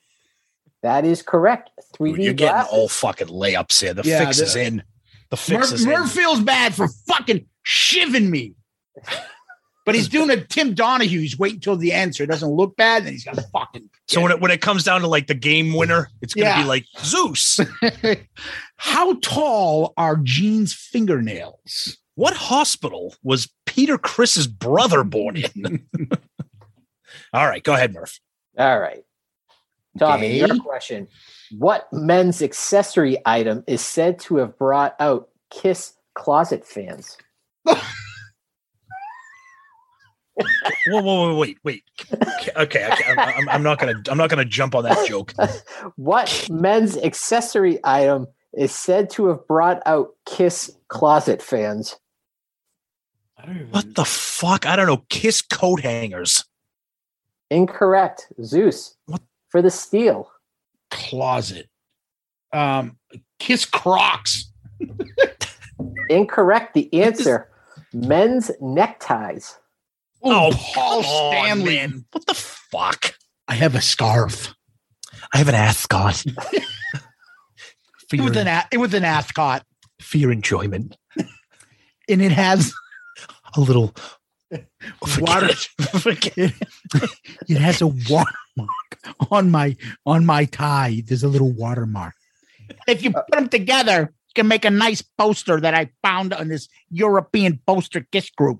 That is correct. 3D You're getting all fucking layups here. The Yeah, fix the- is in. The fix Murph, is in. Murph feels bad for fucking shiving me. But he's doing a Tim Donaghy. He's waiting until the end so it doesn't look bad, and he's got to fucking. So when it when it comes down to like the game winner, it's gonna Yeah. be like Zeus. How tall are Gene's fingernails? What hospital was Peter Criss's brother born in? All right, go ahead, Murph. All right. Tommy, your Okay. question. What men's accessory item is said to have brought out Kiss closet fans? Whoa, whoa, whoa, wait, wait. Okay, okay, okay, I'm, I'm, I'm not gonna I'm not gonna jump on that joke. What men's accessory item is said to have brought out Kiss closet fans? What the fuck? I don't know. Kiss coat hangers. Incorrect. Zeus. What? For the steel. Closet. Um, Kiss Crocs. Incorrect. The answer men's neckties. Oh, come Paul on, Stanley. man. What the fuck? I have a scarf. I have an ascot. for, It was an a- it was an ascot, for your enjoyment. and it has A little water. it, it has a watermark on my on my tie. There's a little watermark. If you put them together, you can make a nice poster that I found on this European poster kiss group.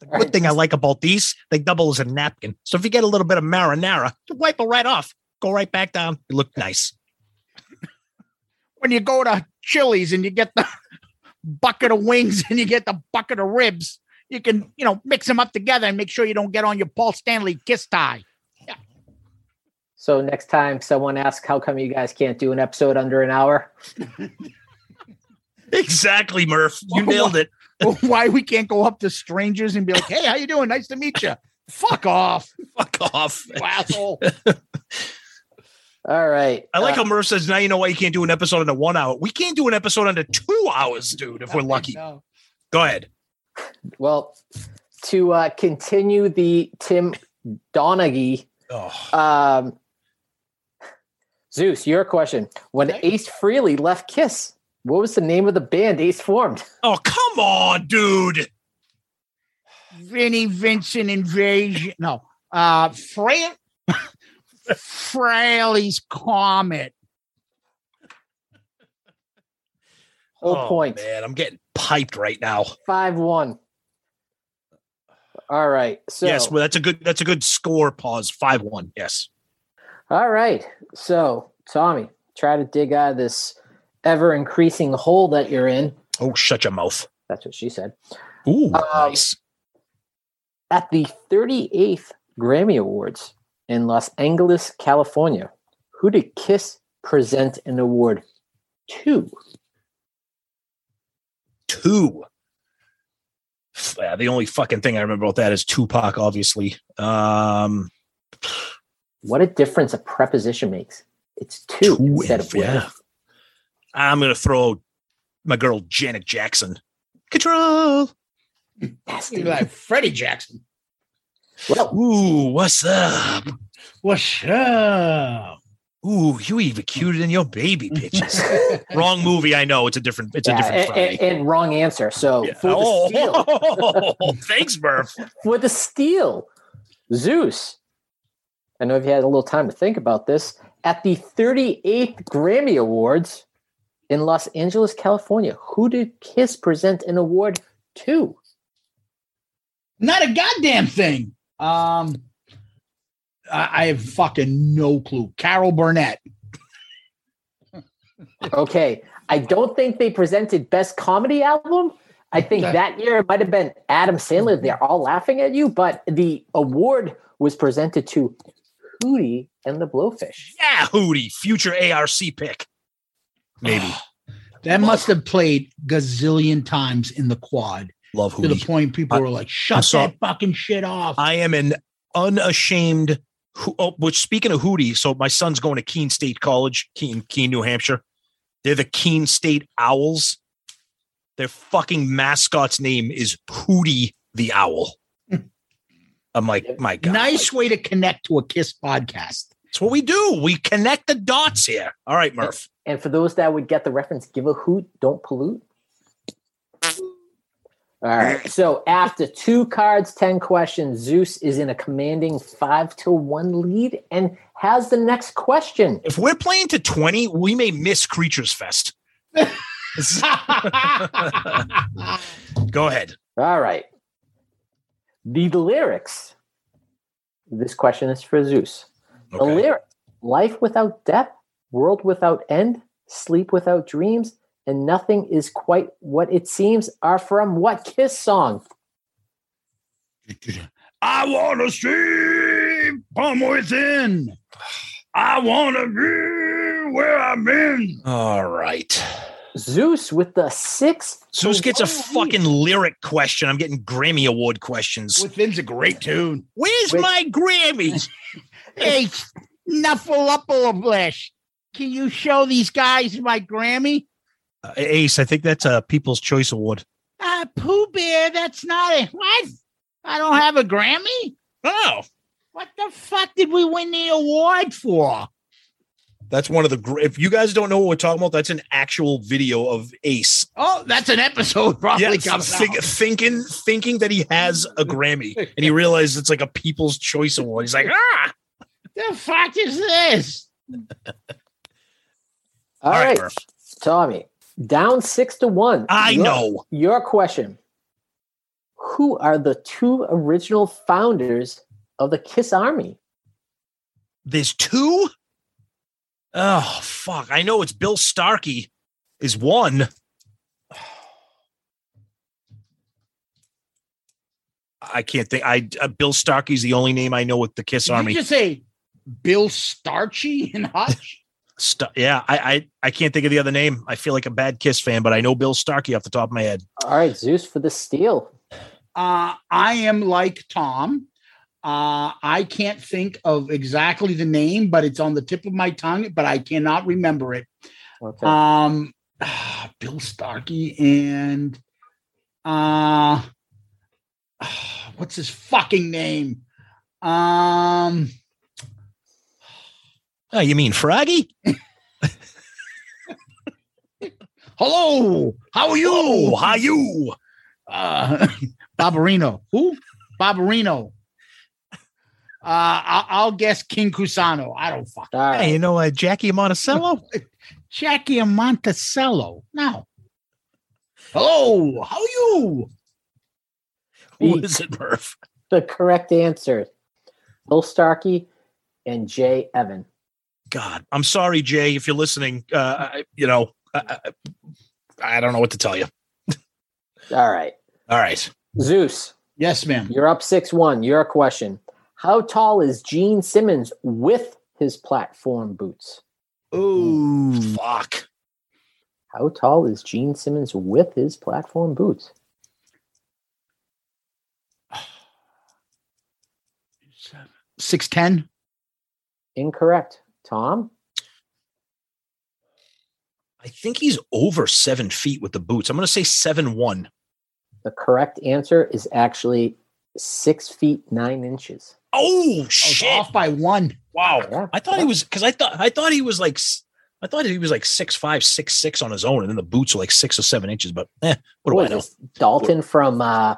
The good thing I like about these, they double as a napkin. So if you get a little bit of marinara, you wipe it right off. Go right back down. You look nice. When you go to Chili's and you get the bucket of wings and you get the bucket of ribs, you can you know mix them up together and make sure you don't get on your Paul Stanley kiss tie. Yeah. So next time someone asks how come you guys can't do an episode under an hour, Exactly, Murph. You nailed it. Why we can't go up to strangers and be like, "Hey, how you doing? Nice to meet you." Fuck off, Fuck off. you asshole. All right. I like Uh, how Murph says, now you know why you can't do an episode under one hour. We can't do an episode under two hours, dude, if we're lucky. No. Go ahead. well to uh, continue the Tim Donaghy Oh, Um, Zeus, your question. When Ace Frehley left Kiss, what was the name of the band Ace formed? oh come on, dude. Vinny Vincent Invasion. No, uh, Frail. Frehley's Comet. Whole oh, point. Man, I'm getting piped right now. 5 1. All right. So, yes, well, that's a good that's a good score. Pause. Five one. Yes. all right. So, Tommy, try to dig out of this ever increasing hole that you're in. Oh, shut your mouth. That's what she said. Ooh, Um, nice. At the 38th Grammy Awards in Los Angeles, California, who did Kiss present an award to? Two. Yeah, the only fucking thing I remember about that is Tupac, obviously. Um, What a difference a preposition makes. It's two, Two instead and- of with. yeah. I'm gonna throw my girl Janet Jackson. Control. Nasty. Like Freddie Jackson. Well, Ooh, what's up? What's up? Ooh, you even cuter than your baby pictures. Wrong movie, I know. It's a different. It's a different and, and- and wrong answer. So Yeah. for the steal, Oh, thanks, Murph. for the steal, Zeus. I know if you had a little time to think about this, at the 38th Grammy Awards in Los Angeles, California, who did Kiss present an award to? Not a goddamn thing. Um, I, I have fucking no clue. Carol Burnett. Okay, I don't think they presented Best Comedy Album. I think Okay. that year it might have been Adam Sandler. They're all laughing at you, but the award was presented to Hootie and the Blowfish. Yeah, Hootie, future ARC pick. Maybe. That must have played gazillion times in the quad Love Hootie. to the point people I- were like, "Shut saw- that fucking shit off." I am an unashamed. Ho- Oh, which speaking of Hootie, so my son's going to Keene State College, Keene, Keene, New Hampshire. They're the Keene State Owls. Their fucking mascot's name is Hootie the Owl. I'm like, my God. nice way to connect to a Kiss podcast. That's what we do. We connect the dots here. All right, Murph. And for those that would get the reference, give a hoot, don't pollute. All right. Mm. So after two cards, 10 questions, Zeus is in a commanding five to one lead and has the next question. If we're playing to 20, we may miss Creatures Fest. Go ahead. All right. The lyrics. This question is for Zeus. The Okay. lyric life without death, world without end, sleep without dreams, and nothing is quite what it seems are from what Kiss song? I want to stream from within. I want to be where I've been. All right. Zeus with the sixth. Zeus gets a one lead. fucking lyric question. I'm getting Grammy Award questions. Within's a great tune. Where's Wait. my Grammys? Hey, Snuffleupaglish. Can you show these guys my Grammy? Uh, Ace, I think that's a People's Choice Award. Ah, Pooh Bear, that's not it. What? I don't have a Grammy? Oh, What the fuck did we win the award for? that's one of the. gr- If you guys don't know what we're talking about, that's an actual video of Ace. Oh, that's an episode probably Yeah, coming think, out. thinking thinking that he has a Grammy, and he realizes it's like a People's Choice Award. He's like, ah. The fuck is this? All right, Murph. Tommy. Down six to one. I Your- know. Your question. Who are the two original founders of the Kiss Army? There's two. Oh fuck! I know it's Bill Starkey is one. I can't think. I uh, Bill Starkey's the only name I know with the Kiss Did Army. you just say Bill Starchy and Hutch? Sta- yeah, I, I I can't think of the other name. I feel like a bad Kiss fan, but I know Bill Starkey off the top of my head. All right, Zeus for the steal. Uh, I am like Tom. Uh, I can't think of exactly the name, but it's on the tip of my tongue, but I cannot remember it. Okay. Um, Bill Starkey and uh, what's his fucking name? Um, Oh, you mean Froggy? hello, how are you? Oh, how you? uh, Barbarino. Who? Barbarino. Uh, I'll, I'll guess King Cusano. I don't fuck. All right. Hey, you know uh, Jackie Monticello? Jackie Monticello. No. Hello. How are you? Who is it, Murph? the correct answer. Bill Starkey and Jay Evan. God, I'm sorry, Jay, if you're listening. Uh, I- you know, I, I, I don't know what to tell you. All right. All right. Zeus, Yes, ma'am. you're up 6 1. Your question. How tall is Gene Simmons with his platform boots? Ooh, fuck. How tall is Gene Simmons with his platform boots? Six ten. Incorrect. Tom? I think he's over seven feet with the boots. I'm going to say seven one. The correct answer is actually six feet nine inches. Oh Shit. shit! Off by one. Wow. Yeah. I thought he was because I thought I thought he was like I thought he was like six five, six six on his own, and then the boots are like six or seven inches. But eh, what do What I know? this, Dalton from uh,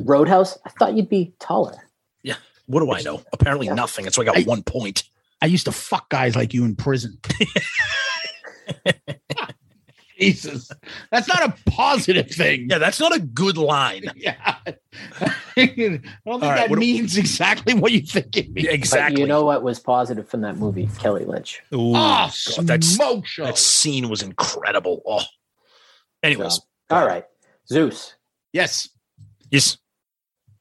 Roadhouse? I thought you'd be taller. Yeah. What do I know? Apparently Yeah. nothing. And so I got I- one point. I used to fuck guys like you in prison. Jesus. That's not a positive thing. Yeah, that's not a good line. Yeah. I don't think right, that what do- means exactly what you think it means. Exactly. But you know what was positive from that movie? Kelly Lynch. Ooh, Oh, God, that's smoke show. that scene was incredible. Oh, anyways, So, all right. Zeus. yes. yes.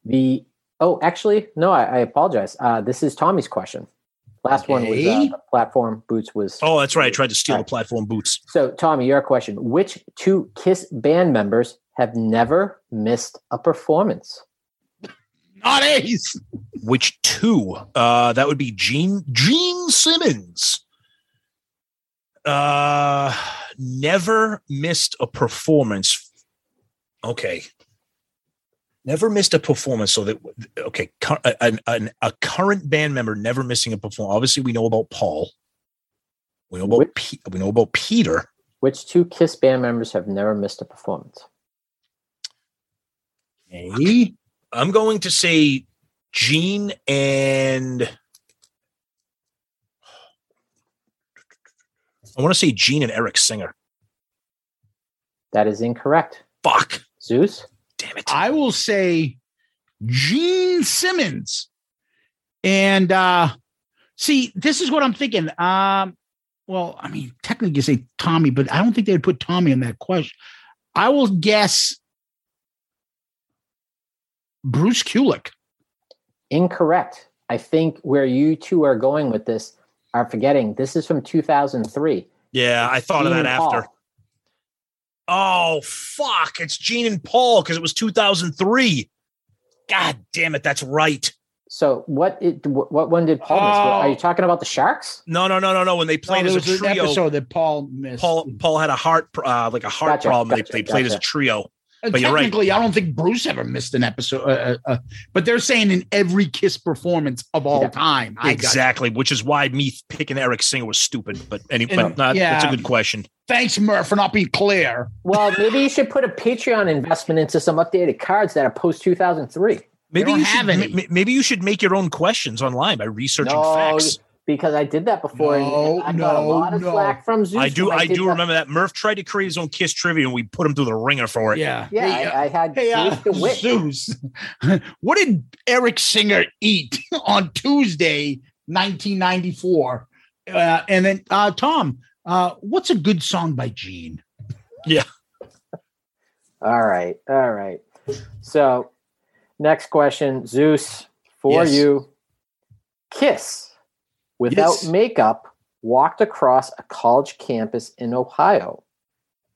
The oh, actually, no, I, I apologize. Uh, this is Tommy's question. Last one was uh, platform boots was. Oh, that's right. I tried to steal the platform boots. So, Tommy, your question: Which two Kiss band members have never missed a performance? Not Ace. Which two? Uh, that would be Gene Gene Simmons. Uh, never missed a performance. Okay. Never missed a performance. So that okay, a, an- an- a current band member never missing a performance. Obviously, we know about Paul. We know about Which- Pe- we know about Peter. Which two Kiss band members have never missed a performance? Hey, I'm going to say Gene and I want to say Gene and Eric Singer. That is incorrect. Fuck. Zeus? Damn it. I will say Gene Simmons. And uh see, this is what I'm thinking. Um, well, I mean, technically you say Tommy, but I don't think they'd put Tommy in that question. I will guess Bruce Kulick. Incorrect. I think where you two are going with this are forgetting this is from 2003. Yeah, I thought of that after. Paul. After. Oh fuck! It's Gene and Paul because it was 2003. God damn it! That's right. So what it what one did Paul miss? Are you Oh. talking about the Sharks? No, no, no, no, no. When they played there as was a an trio, episode that Paul missed. Paul Paul had a heart uh, like a heart Gotcha, problem. gotcha, they, they played as a trio. And but you're right. technically, I don't think Bruce ever missed an episode. Uh, uh, uh, but they're saying in every Kiss performance of all Yeah. time. I. Exactly, which is why me picking Eric Singer was stupid. But anyway, And- but not, that's a good question. Thanks, Murph, for not being clear. Well, maybe you should put a Patreon investment into some updated cards that are post 2003. Maybe you should have any. m- m- maybe you should make your own questions online by researching No, facts. Because I did that before. No, and I got a lot of no. flack from Zeus. I do when I do that. remember that Murph tried to create his own Kiss trivia and we put him through the ringer for it. Yeah. Yeah, Hey, uh, I, I had Hey, uh, Zeus DeWitt. Zeus, what did Eric Singer eat on Tuesday, 1994? Uh, and then, uh, Tom, uh, what's a good song by Gene? Yeah. all right. All right. So, next question, Zeus, for Yes. you. Kiss, without Yes. makeup, walked across a college campus in Ohio.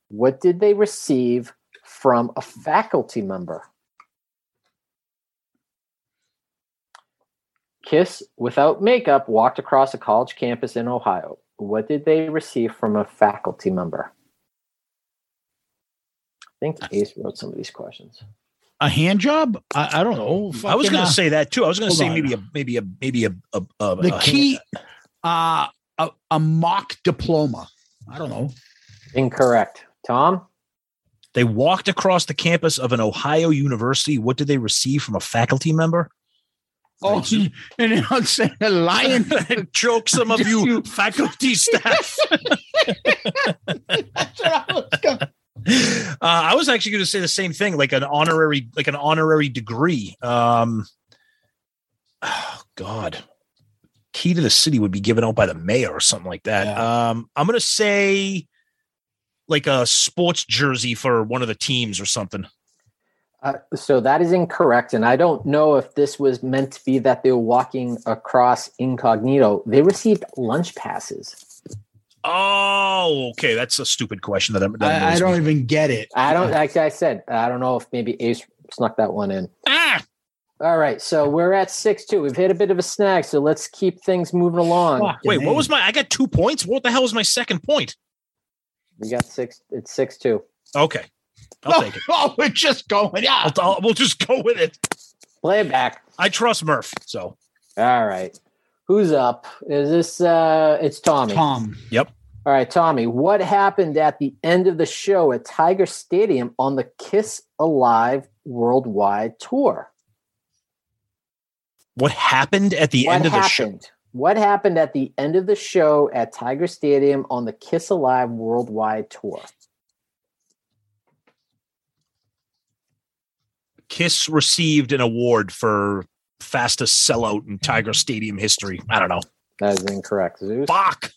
What did they receive from a faculty member? Kiss, without makeup, walked across a college campus in Ohio. What did they receive from a faculty member? I think Ace wrote some of these questions. A hand job? I, I don't know. I was Fucking, going uh, to say that too. I was going to say on. maybe a maybe a maybe a, a, a the a- key, uh, a, a mock diploma. I don't know. Incorrect. Tom? They walked across the campus of an Ohio university. What did they receive from a faculty member? Oh, and then I'll say a lion. choke some of you faculty staff. That's what I was gonna- Uh, I was actually going to say the same thing, like an honorary, like an honorary degree. Um, oh God, key to the city would be given out by the mayor or something like that. Um, I'm going to say like a sports jersey for one of the teams or something. Uh, so that is incorrect. And I don't know if this was meant to be that they were walking across incognito. They received lunch passes. Oh, okay, that's a stupid question that, I'm- that I, I don't me. even get it. I don't, like I said, I don't know if maybe Ace snuck that one in. Ah, All right. So we're at 6 2. We've hit a bit of a snag. So let's keep things moving along. Fuck. wait, Fucking what was my? I got two points. What the hell was my second point? We got six. It's 6 2. Okay, I'll oh, take it. oh, we're just going. Yeah. I'll, I'll, we'll just go with it. Play it back. I trust Murph. So All right. Who's up? Is this, uh, it's Tommy. Tom. Yep. All right, Tommy, what happened at the end of the show at Tiger Stadium on the Kiss Alive Worldwide Tour? what happened at the what end of the show? What happened at the end of the show at Tiger Stadium on the Kiss Alive Worldwide Tour? Kiss received an award for fastest sellout in Tiger Stadium history. I don't know. That is incorrect, Zeus. Fuck.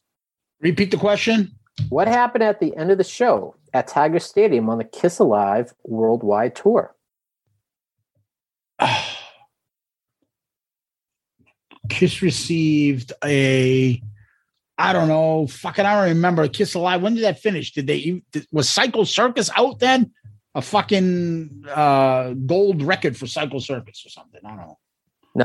Repeat the question. What happened at the end of the show at Tiger Stadium on the Kiss Alive Worldwide Tour? Kiss received a, I don't know, fucking, I don't remember. Kiss Alive. When did that finish? Did they, was Psycho Circus out then? A fucking uh, gold record for Psycho Circus or something. I don't know.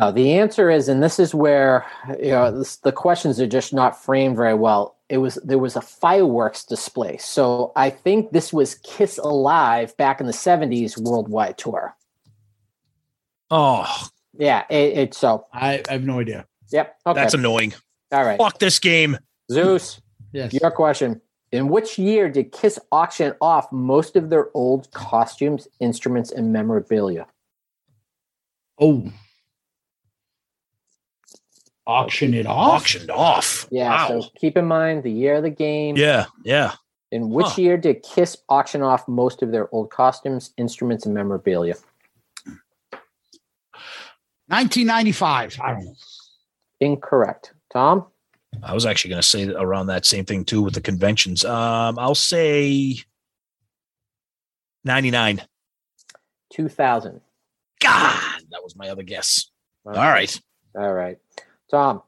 No, the answer is, and this is where you know this, the questions are just not framed very well. It was there was a fireworks display, so I think this was Kiss Alive back in the '70s worldwide tour. Oh, Yeah, it, it so I, I have no idea. yep. Okay, that's annoying. all right. Fuck this game. Zeus, Yes. your question: In which year did Kiss auction off most of their old costumes, instruments, and memorabilia? Oh. Auction it off. Auctioned off. Yeah. Wow. So keep in mind the year of the game. Yeah. Yeah. In which Huh. year did Kiss auction off most of their old costumes, instruments, and memorabilia? 1995. I don't know. Incorrect. Tom? I was actually going to say around that same thing too with the conventions. Um, I'll say 99. 2000. God, that was my other guess. All right. All right. Tom,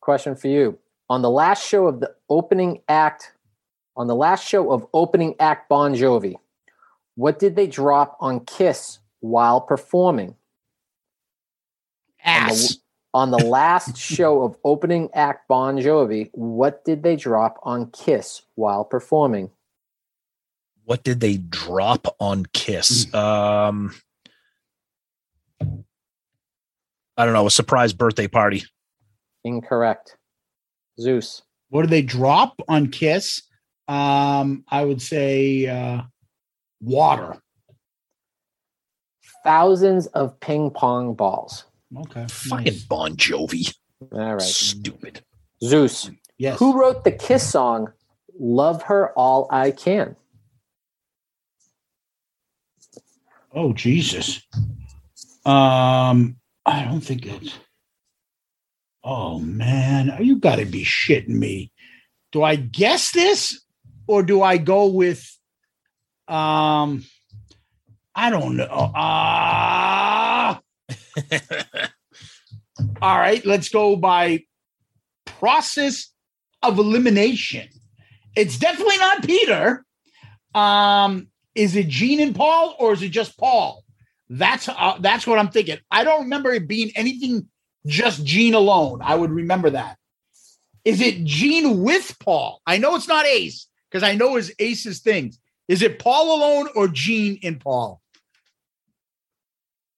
question for you. On the last show of the opening act, on the last show of opening act Bon Jovi, what did they drop on Kiss while performing? Ass. On the last show of opening act Bon Jovi, what did they drop on Kiss while performing? What did they drop on Kiss? Um, I don't know. A surprise birthday party. Incorrect. Zeus. What do they drop on Kiss? Um, I would say uh, water. Thousands of ping pong balls. Okay. Fucking Bon Jovi. All right. Stupid. Zeus. Yes. Who wrote the Kiss song Love Her All I Can? Oh Jesus. Um, I don't think it's. Oh man, you got to be shitting me. Do I guess this, or do I go with? Um, I don't know. Ah. all right, let's go by process of elimination. It's definitely not Peter. Um, is it Gene and Paul, or is it just Paul? That's uh, that's what I'm thinking. I don't remember it being anything just Gene alone. I would remember that. Is it Gene with Paul? I know it's not Ace because I know his Ace's things. Is it Paul alone or Gene and Paul?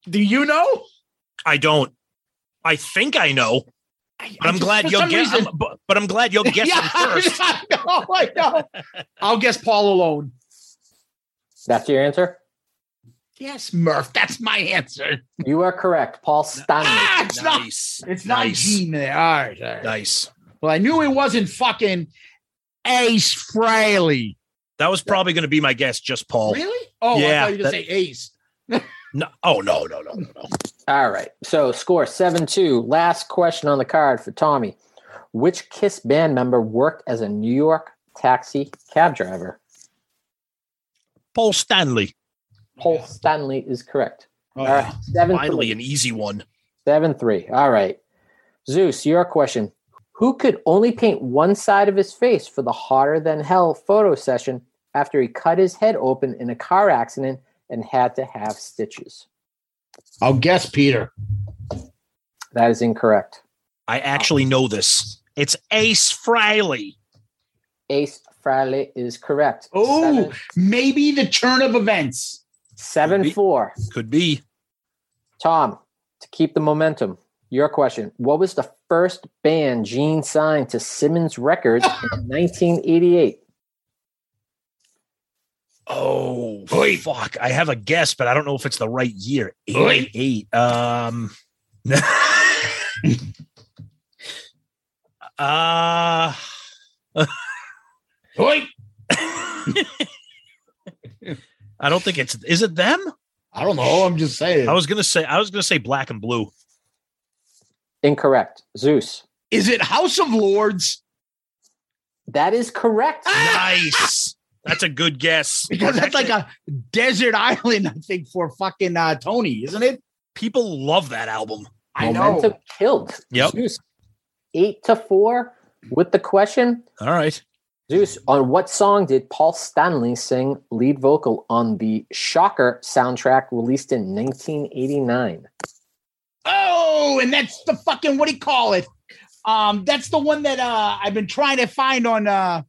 Do you know? I don't. I think I know. But I'm just- glad for you're some guessing. reason- But, but I'm glad you'll guess Yeah, first. I know, I know. I'll guess Paul alone. That's your answer? Yes, Murph. That's my answer. You are correct. Paul Stanley. Ah, it's not. Nice. It's not Nice. Gene there. All right, all right. Nice. Well, I knew it wasn't fucking Ace Frehley. That was probably going to be my guess. Just Paul. Really? Oh, I Yeah, thought you were going to say Ace. No. Oh no no no no no. All right. So score 7 2. Last question on the card for Tommy. Which Kiss band member worked as a New York taxi cab driver? Paul Stanley. Paul Stanley is correct. Oh, All right. 7 Finally, 3. an easy one. 7 3. All right. Zeus, your question. Who could only paint one side of his face for the hotter than hell photo session after he cut his head open in a car accident and had to have stitches? I'll guess Peter. That is incorrect. I actually know this. It's Ace Frehley. Ace Frehley is correct. Oh, maybe the turn of events. Seven four. Could be. Tom, to keep the momentum, your question. What was the first band Gene signed to Simmons Records in 1988? Oh fuck! I have a guess, but I don't know if it's the right year. Eighty-eight. Um. uh Oi. I don't think it's. Is it them? I don't know. I'm just saying. I was gonna say. I was gonna say black and blue. Incorrect. Zeus. Is it House of Lords? That is correct. Nice. That's a good guess. Because that's like a desert island, I think, for fucking uh, Tony, isn't it? People love that album. I Momentum know. killed. Yep. Zeus. Eight to four with the question. All right. Zeus, on what song did Paul Stanley sing lead vocal on the Shocker soundtrack released in 1989? Oh, and that's the fucking what do you call it? Um, that's the one that uh I've been trying to find on uh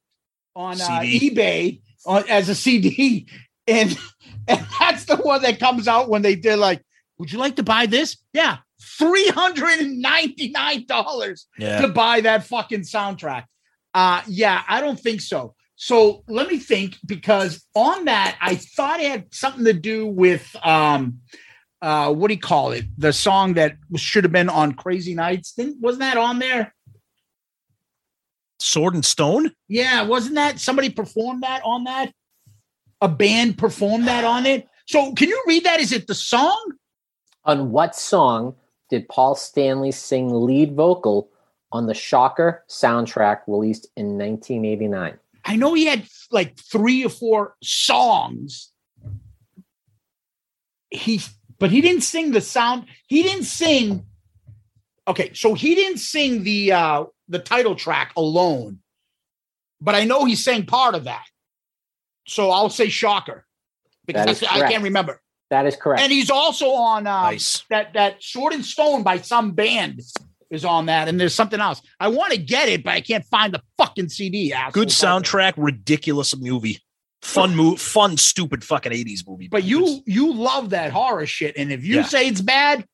on uh, eBay on, as a CD, and and that's the one that comes out when they did like, would you like to buy this? Yeah, three hundred and ninety nine dollars Yeah. to buy that fucking soundtrack. Uh yeah, I don't think so. So let me think because on that I thought it had something to do with um uh, what do you call it? The song that should have been on Crazy Nights. Didn't wasn't that on there? Sword and Stone. Yeah, wasn't that somebody performed that on that? A band performed that on it. So can you read that? Is it the song? On what song did Paul Stanley sing lead vocal on the Shocker soundtrack released in 1989? I know he had like three or four songs. He, but he didn't sing the sound. He didn't sing. Okay, so he didn't sing the uh the title track alone, but I know he sang part of that. So I'll say Shocker because That is I can't remember. That is correct. And he's also on uh, Nice. that that Sword and Stone by some band is on that, and there's something else. I want to get it, but I can't find the fucking CD. Good assholes out soundtrack. Ridiculous movie. Fun move. Fun stupid fucking eighties movie. But you you love that horror shit, and if you Yeah. say it's bad,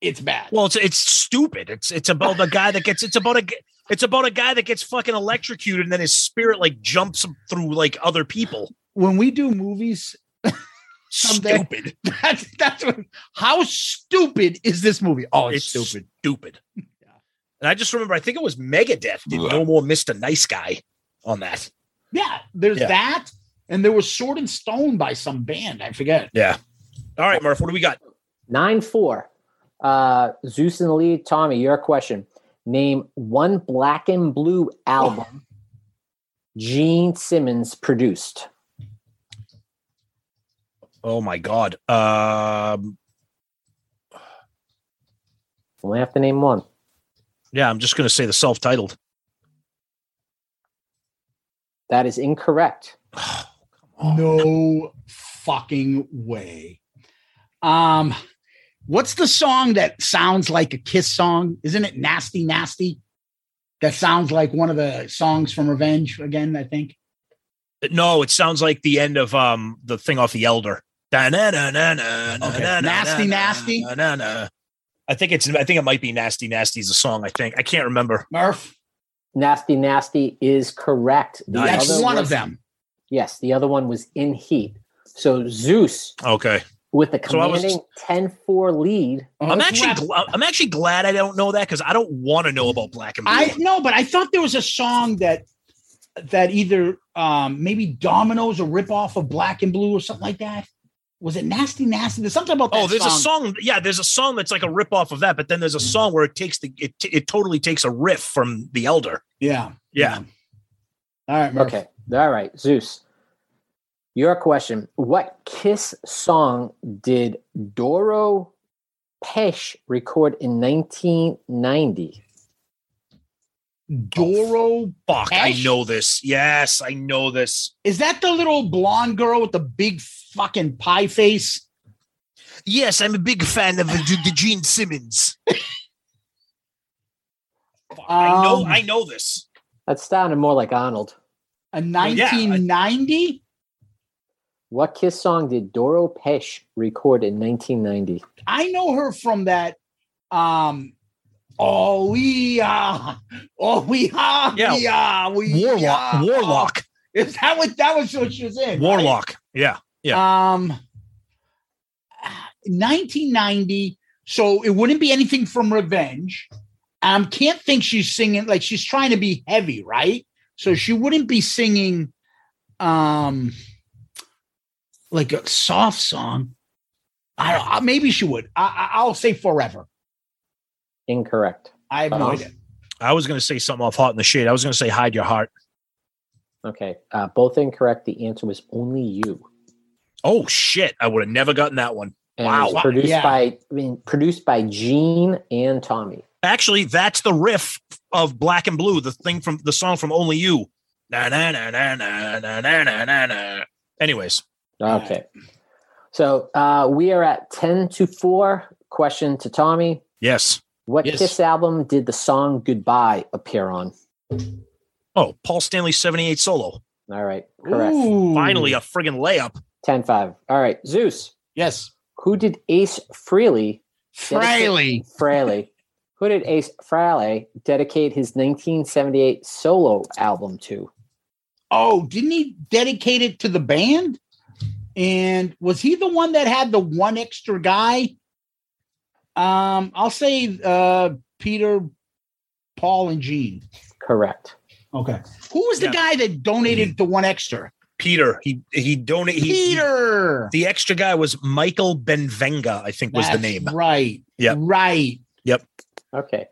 it's bad. Well, it's it's stupid. It's it's about the guy that gets. It's about a. g- It's about a guy that gets fucking electrocuted and then his spirit like jumps through like other people. When we do movies, someday, Stupid. that's that's what, how stupid is this movie? Oh, it's, It's stupid. Stupid. And I just remember, I think it was Megadeth did No More Mr. Nice Guy on that. Yeah, there's Yeah. that, and there was Sword and Stone by some band. I forget. Yeah. All right, Murph, what do we got? Nine four. Uh, Zeus in the lead. Tommy, your question. Name one Black and Blue album Gene Simmons produced. Oh my God. Um, Only have to name one. yeah, I'm just gonna say the self-titled. That is incorrect. No fucking way. Um, what's the song that sounds like a Kiss song? Isn't it Nasty Nasty? That sounds like one of the songs from Revenge again, I think. No, it sounds like the end of um the thing off the Elder. Okay. Okay. Nasty, nasty. I think it's. I think it might be nasty. Nasty is a song. I think I can't remember. Murph, Nasty Nasty is correct. The that's other one was- of them. Yes, the other one was in heat. So Zeus Okay, with the So I was- commanding 10-4 lead. Oh, I'm let's actually. wrap- Gl- I'm actually glad I don't know that because I don't want to know about Black and Blue. I no, but I thought there was a song that that either um maybe Dominoes a ripoff of Black and Blue or something like that. Was it Nasty Nasty? There's something about that Oh, there's song. a song. Yeah, there's a song that's like a rip off of that, but then there's a song where it takes the it, it totally takes a riff from the Elder. Yeah. Yeah. All right, Murph. Okay. All right, Zeus. Your question. What Kiss song did Doro Pesch record in 1990? Doro Fuck, I know this. Yes, I know this. Is that the little blonde girl with the big fucking pie face? Yes, I'm a big fan of the, the Gene Simmons. Fuck, I know. Um, I know this. That sounded more like Arnold. A yeah, I- 1990? What Kiss song did Doro Pesch record in 1990? I know her from that. Um, oh we are, oh we are, Yeah. we are, we Warlock. are. Warlock. Is that what that was? What she was in? right? Warlock. Yeah. Yeah. Um, 1990. So it wouldn't be anything from Revenge. Um, can't think she's singing like she's trying to be heavy, right? So she wouldn't be singing, um, like a soft song. I don't. Maybe she would. I, I'll say Forever. Incorrect. I have no Uh-huh. idea. I was going to say something off Hot in the Shade. I was going to say Hide Your Heart. Okay. Uh, both incorrect. The answer was only you. Oh shit! I would have never gotten that one. And Wow. produced Yeah. by I mean produced by Gene and Tommy. Actually, that's the riff of Black and Blue, the thing from the song from Only You. Na na na na na na na na na. na. Anyways, Okay. So uh, we are at 10 to 4. Question to Tommy. yes. What Yes. Kiss album did the song Goodbye appear on? Oh, Paul Stanley seventy eight solo. All right. Correct. Ooh. Finally, a friggin' layup. 10 5. All right. Zeus. yes, Who did Ace Freely, Fraley. Fraley, who did Ace Frehley dedicate his 1978 solo album to? Oh, didn't he dedicate it to the band And was he the one that had the one extra guy? Um, I'll say uh Peter, Paul, and Gene. Correct. Okay. Who was the Yeah. guy that donated the one extra? Peter. He he donated. He, he- Peter. the extra guy was Michael Benvenga. I think was the name. Right. Yeah. Right. Yep. Okay.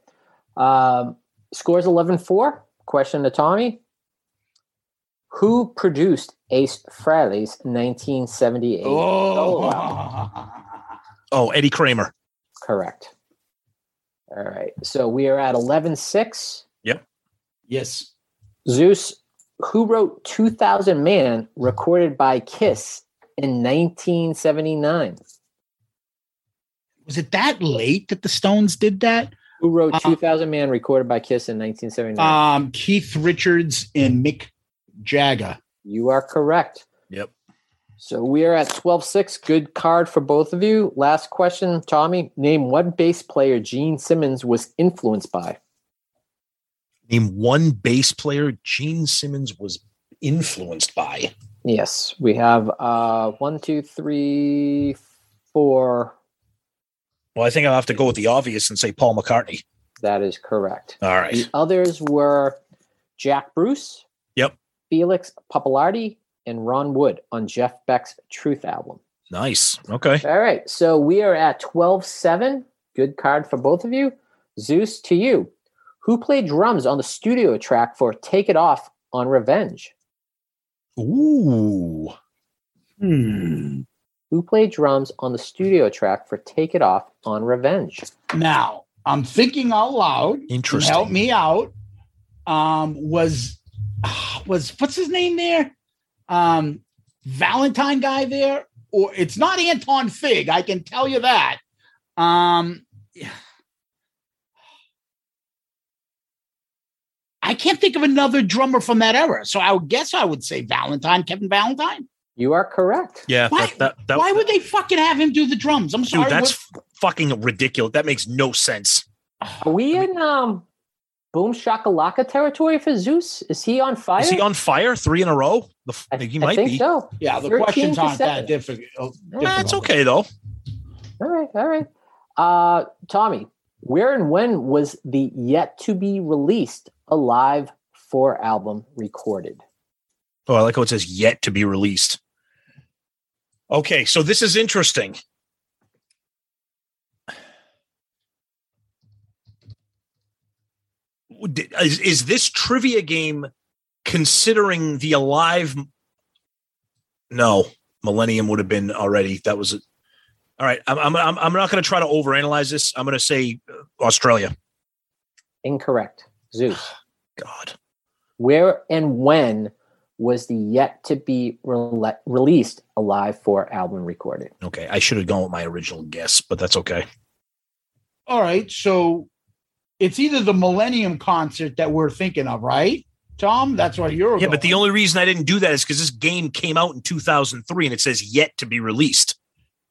Um, scores 11 4. Question to Tommy. Who produced Ace Frehley's 1978? Oh. album? Oh, Eddie Kramer. Correct. All right. So we are at 11 6. yes. Zeus, who wrote 2000 Man, recorded by Kiss in 1979? Was it that late that the Stones did that? Who wrote Uh, 2000 Man, recorded by Kiss in 1979? Um, Keith Richards and Mick Jagger. you are correct. Yep. So we are at 12 6. Good card for both of you. Last question, Tommy. Name one bass player Gene Simmons was influenced by. Name one bass player Gene Simmons was influenced by. Yes, we have uh one, two, three, four. Well, I think I'll have to go with the obvious and say Paul McCartney. That is correct. All right. The others were Jack Bruce, Yep. Felix Pappalardi, and Ron Wood on Jeff Beck's Truth album. Nice. Okay. All right, so we are at 12 7. Good card for both of you. Zeus, to you. Who played drums on the studio track for Take It Off on Revenge? Ooh. Hmm. Who played drums on the studio track for Take It Off on Revenge? Now I'm thinking out loud. Interesting. Help me out. Um, was was what's his name there? Um, Valentine guy there, or it's not Anton Fig. I can tell you that. Um, I can't think of another drummer from that era, so I would guess I would say Valentine, Kevin Valentine. You are correct. Yeah. Why- That, that, that, Why would they fucking have him do the drums? I'm sorry. Dude, that's what- f- fucking ridiculous. That makes no sense. Are we in um Boom Shakalaka territory for Zeus? Is he on fire? Is he on fire three in a row? The, f- I, he I might think be. so. yeah, the questions aren't that seven. difficult. Nah, it's okay though. All right, all right. Uh Tommy, where and when was the yet to be released Alive 4 album recorded? Oh, I like how it says yet to be released. Okay, so this is interesting. Is, is this trivia game considering the alive? No, Millennium would have been already. That was it. All right, I'm, I'm, I'm I'm not going to try to overanalyze this. I'm going to say uh, Australia. Incorrect. Zeus. God. Where and when was the yet to be rele- released Alive 4 album recorded? Okay, I should have gone with my original guess, but that's okay. All right, so it's either the Millennium concert that we're thinking of, right? Tom, that's what you're. Yeah, but the only reason I didn't do that is because this game came out in 2003 and it says yet to be released.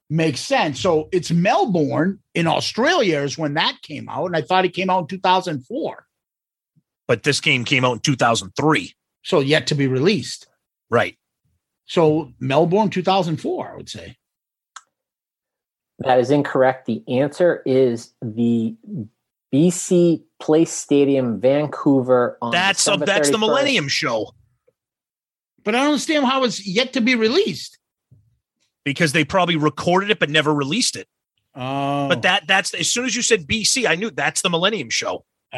makes sense. So it's Melbourne in Australia is when that came out, and I thought it came out in 2004. But this game came out in 2003. So yet to be released. Right. So Melbourne 2004, I would say. That is incorrect. The answer is the BC Place Stadium, Vancouver. On That's a, December that's the Millennium Show But I don't understand how it's yet to be released. because they probably recorded it but never released it. Oh, But that that's as soon as you said BC, I knew that's the Millennium Show. oh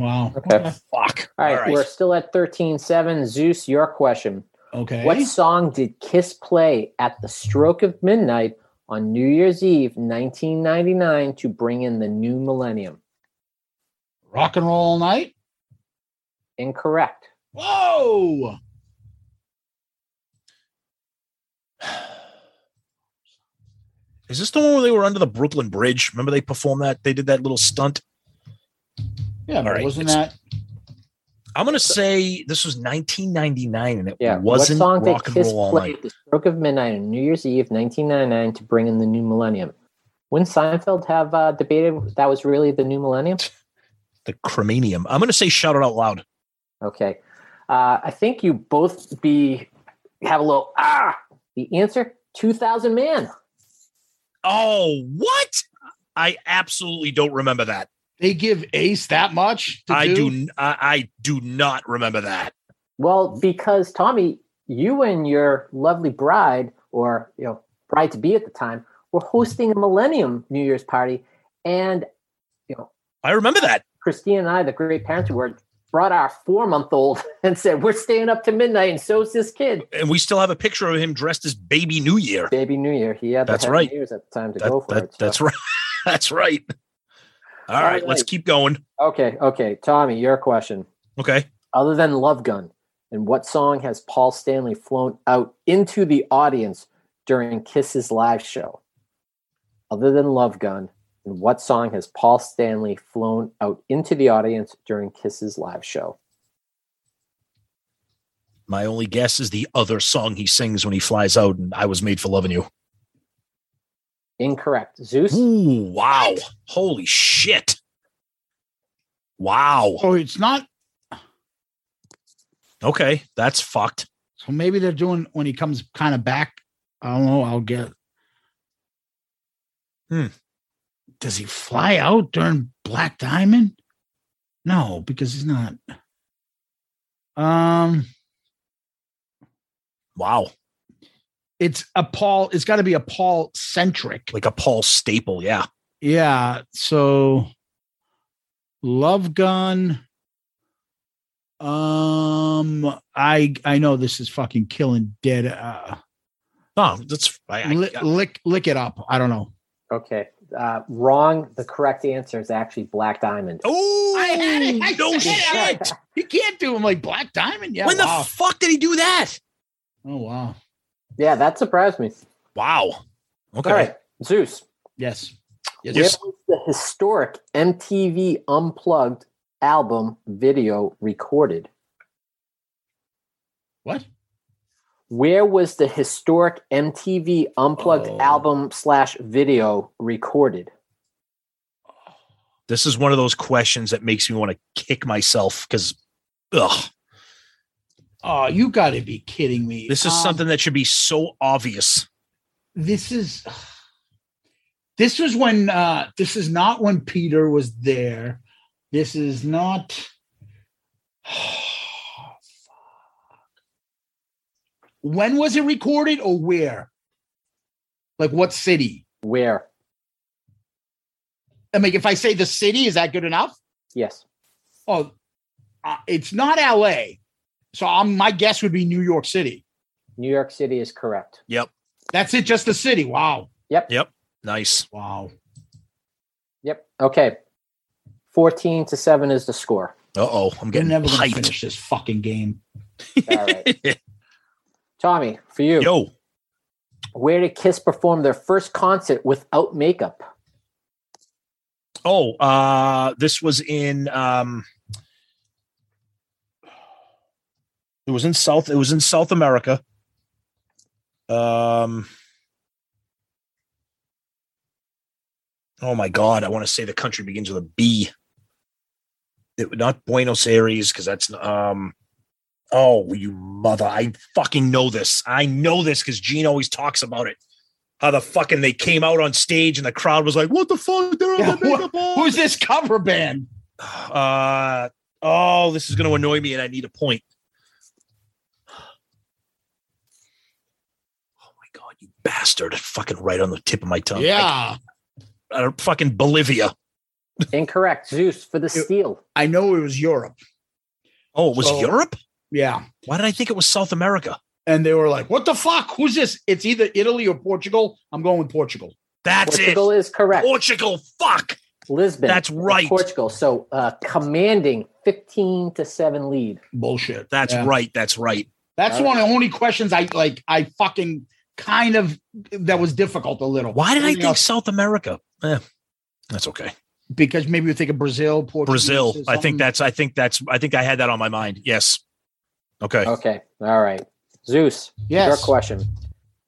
wow. Okay. Fuck. All right, we're still at 13 7. Zeus, your question. Okay. What song did Kiss play at the stroke of midnight on New Year's Eve 1999 to bring in the new millennium? Rock and roll all night? Incorrect. Whoa. Is this the one where they were under the Brooklyn Bridge? Remember they performed that? They did that little stunt. Yeah, but All right, wasn't it's- that I'm gonna say this was 1999 and it Yeah. wasn't what song rock did and roll all play night. at the stroke of midnight on New Year's Eve 1999 to bring in the new millennium? Wouldn't Seinfeld have uh, debated that was really the new millennium? The Cremanium. I'm gonna say shout it out loud. Okay. Uh, I think you both be have a little ah. The answer 2000 Man. Oh, what? I absolutely don't remember that. They give Ace that much. to I do. I do not remember that. Well, because Tommy, you and your lovely bride, or you know, bride to be at the time, were hosting a Millennium New Year's party, and you know, I remember that. Christine and I, the great parents we were, brought our four month old and said, "We're staying up to midnight, and so's this kid." And we still have a picture of him dressed as Baby New Year. Baby New Year. He had That's right. Year's at the time to That- go for that- it. so- That's right. That's right. All right, All let's keep going. Okay, okay, Tommy, your question. Okay. Other than Love Gun, and what song has Paul Stanley flown out into the audience during Kiss's live show? Other than Love Gun, in what song has Paul Stanley flown out into the audience during Kiss's live show? My only guess is the other song he sings when he flies out, and I was made for loving you. Incorrect. Zeus? Ooh, wow. Holy shit. Wow. Oh, it's not. Okay, that's fucked. So maybe they're doing when he comes kind of back. I don't know. I'll get. Hmm. Does he fly out during Black Diamond? No, because he's not. Um, Wow. it's a Paul. It's got to be a Paul centric. Like a Paul staple. Yeah. Yeah. So, Love Gun. Um, I I know this is fucking killing dead. Uh, No, that's I, I, li- lick lick it up. I don't know. Okay. Uh, wrong. The correct answer is actually Black Diamond. Oh, I had it. I no said it. shit. You can't do him like Black Diamond. Yeah. when wow. the fuck did he do that? oh wow. Yeah, that surprised me. Wow. Okay. All right. Zeus. Yes. Yes. Where was the historic MTV Unplugged album video recorded? What? Where was the historic MTV Unplugged Oh. album slash video recorded? This is one of those questions that makes me want to kick myself because, ugh, Oh, you got to be kidding me. this is Um, something that should be so obvious. This is. This was when. uh This is not when Peter was there. This is not. When was it recorded or where? Like what city? Where? I mean, if I say the city, is that good enough? Yes. Oh, uh, it's not L.A. So I'm, my guess would be New York City. New York City is correct. Yep. That's it, just the city. Wow, Yep. Yep. Nice. wow. Yep. Okay. 14 to 7 is the score. Uh oh. I'm We're getting never gonna hyped. finish this fucking game. All right. Tommy, for you, Yo. where did Kiss perform their first concert without makeup? Oh, uh, this was in um it was in South it was in South America. Um Oh my god, I want to say the country begins with a B. It not Buenos Aires because that's um oh you mother I fucking know this. I know this because Gene always talks about it. How the fucking they came out on stage and the crowd was like, "What the fuck? They're Yeah, on the makeup on." Who's this cover band? Uh oh, this is going to annoy me, and I need a point. Oh my god, you bastard! Fucking right on the tip of my tongue. Yeah, I, uh, fucking Bolivia. Incorrect. Zeus for the steal. I know it was Europe. Oh, it was So- Europe. Yeah, Why did I think it was South America? and they were like, "What the fuck? Who's this?" It's either Italy or Portugal. I'm going with Portugal. That's it. Portugal it. is correct. Portugal. Fuck. Lisbon. That's right. Portugal. So uh, commanding 15 to 7 lead. Bullshit. That's Yeah. right. That's right. That's All one of the only questions I like. I fucking kind of that was difficult a little. Why did I think else- South America? Eh, that's okay. because maybe you think of Brazil, Portugal, Brazil. I think that's. I think that's. I think I had that on my mind. Yes. Okay. Okay. All right. Zeus, Yes. your question.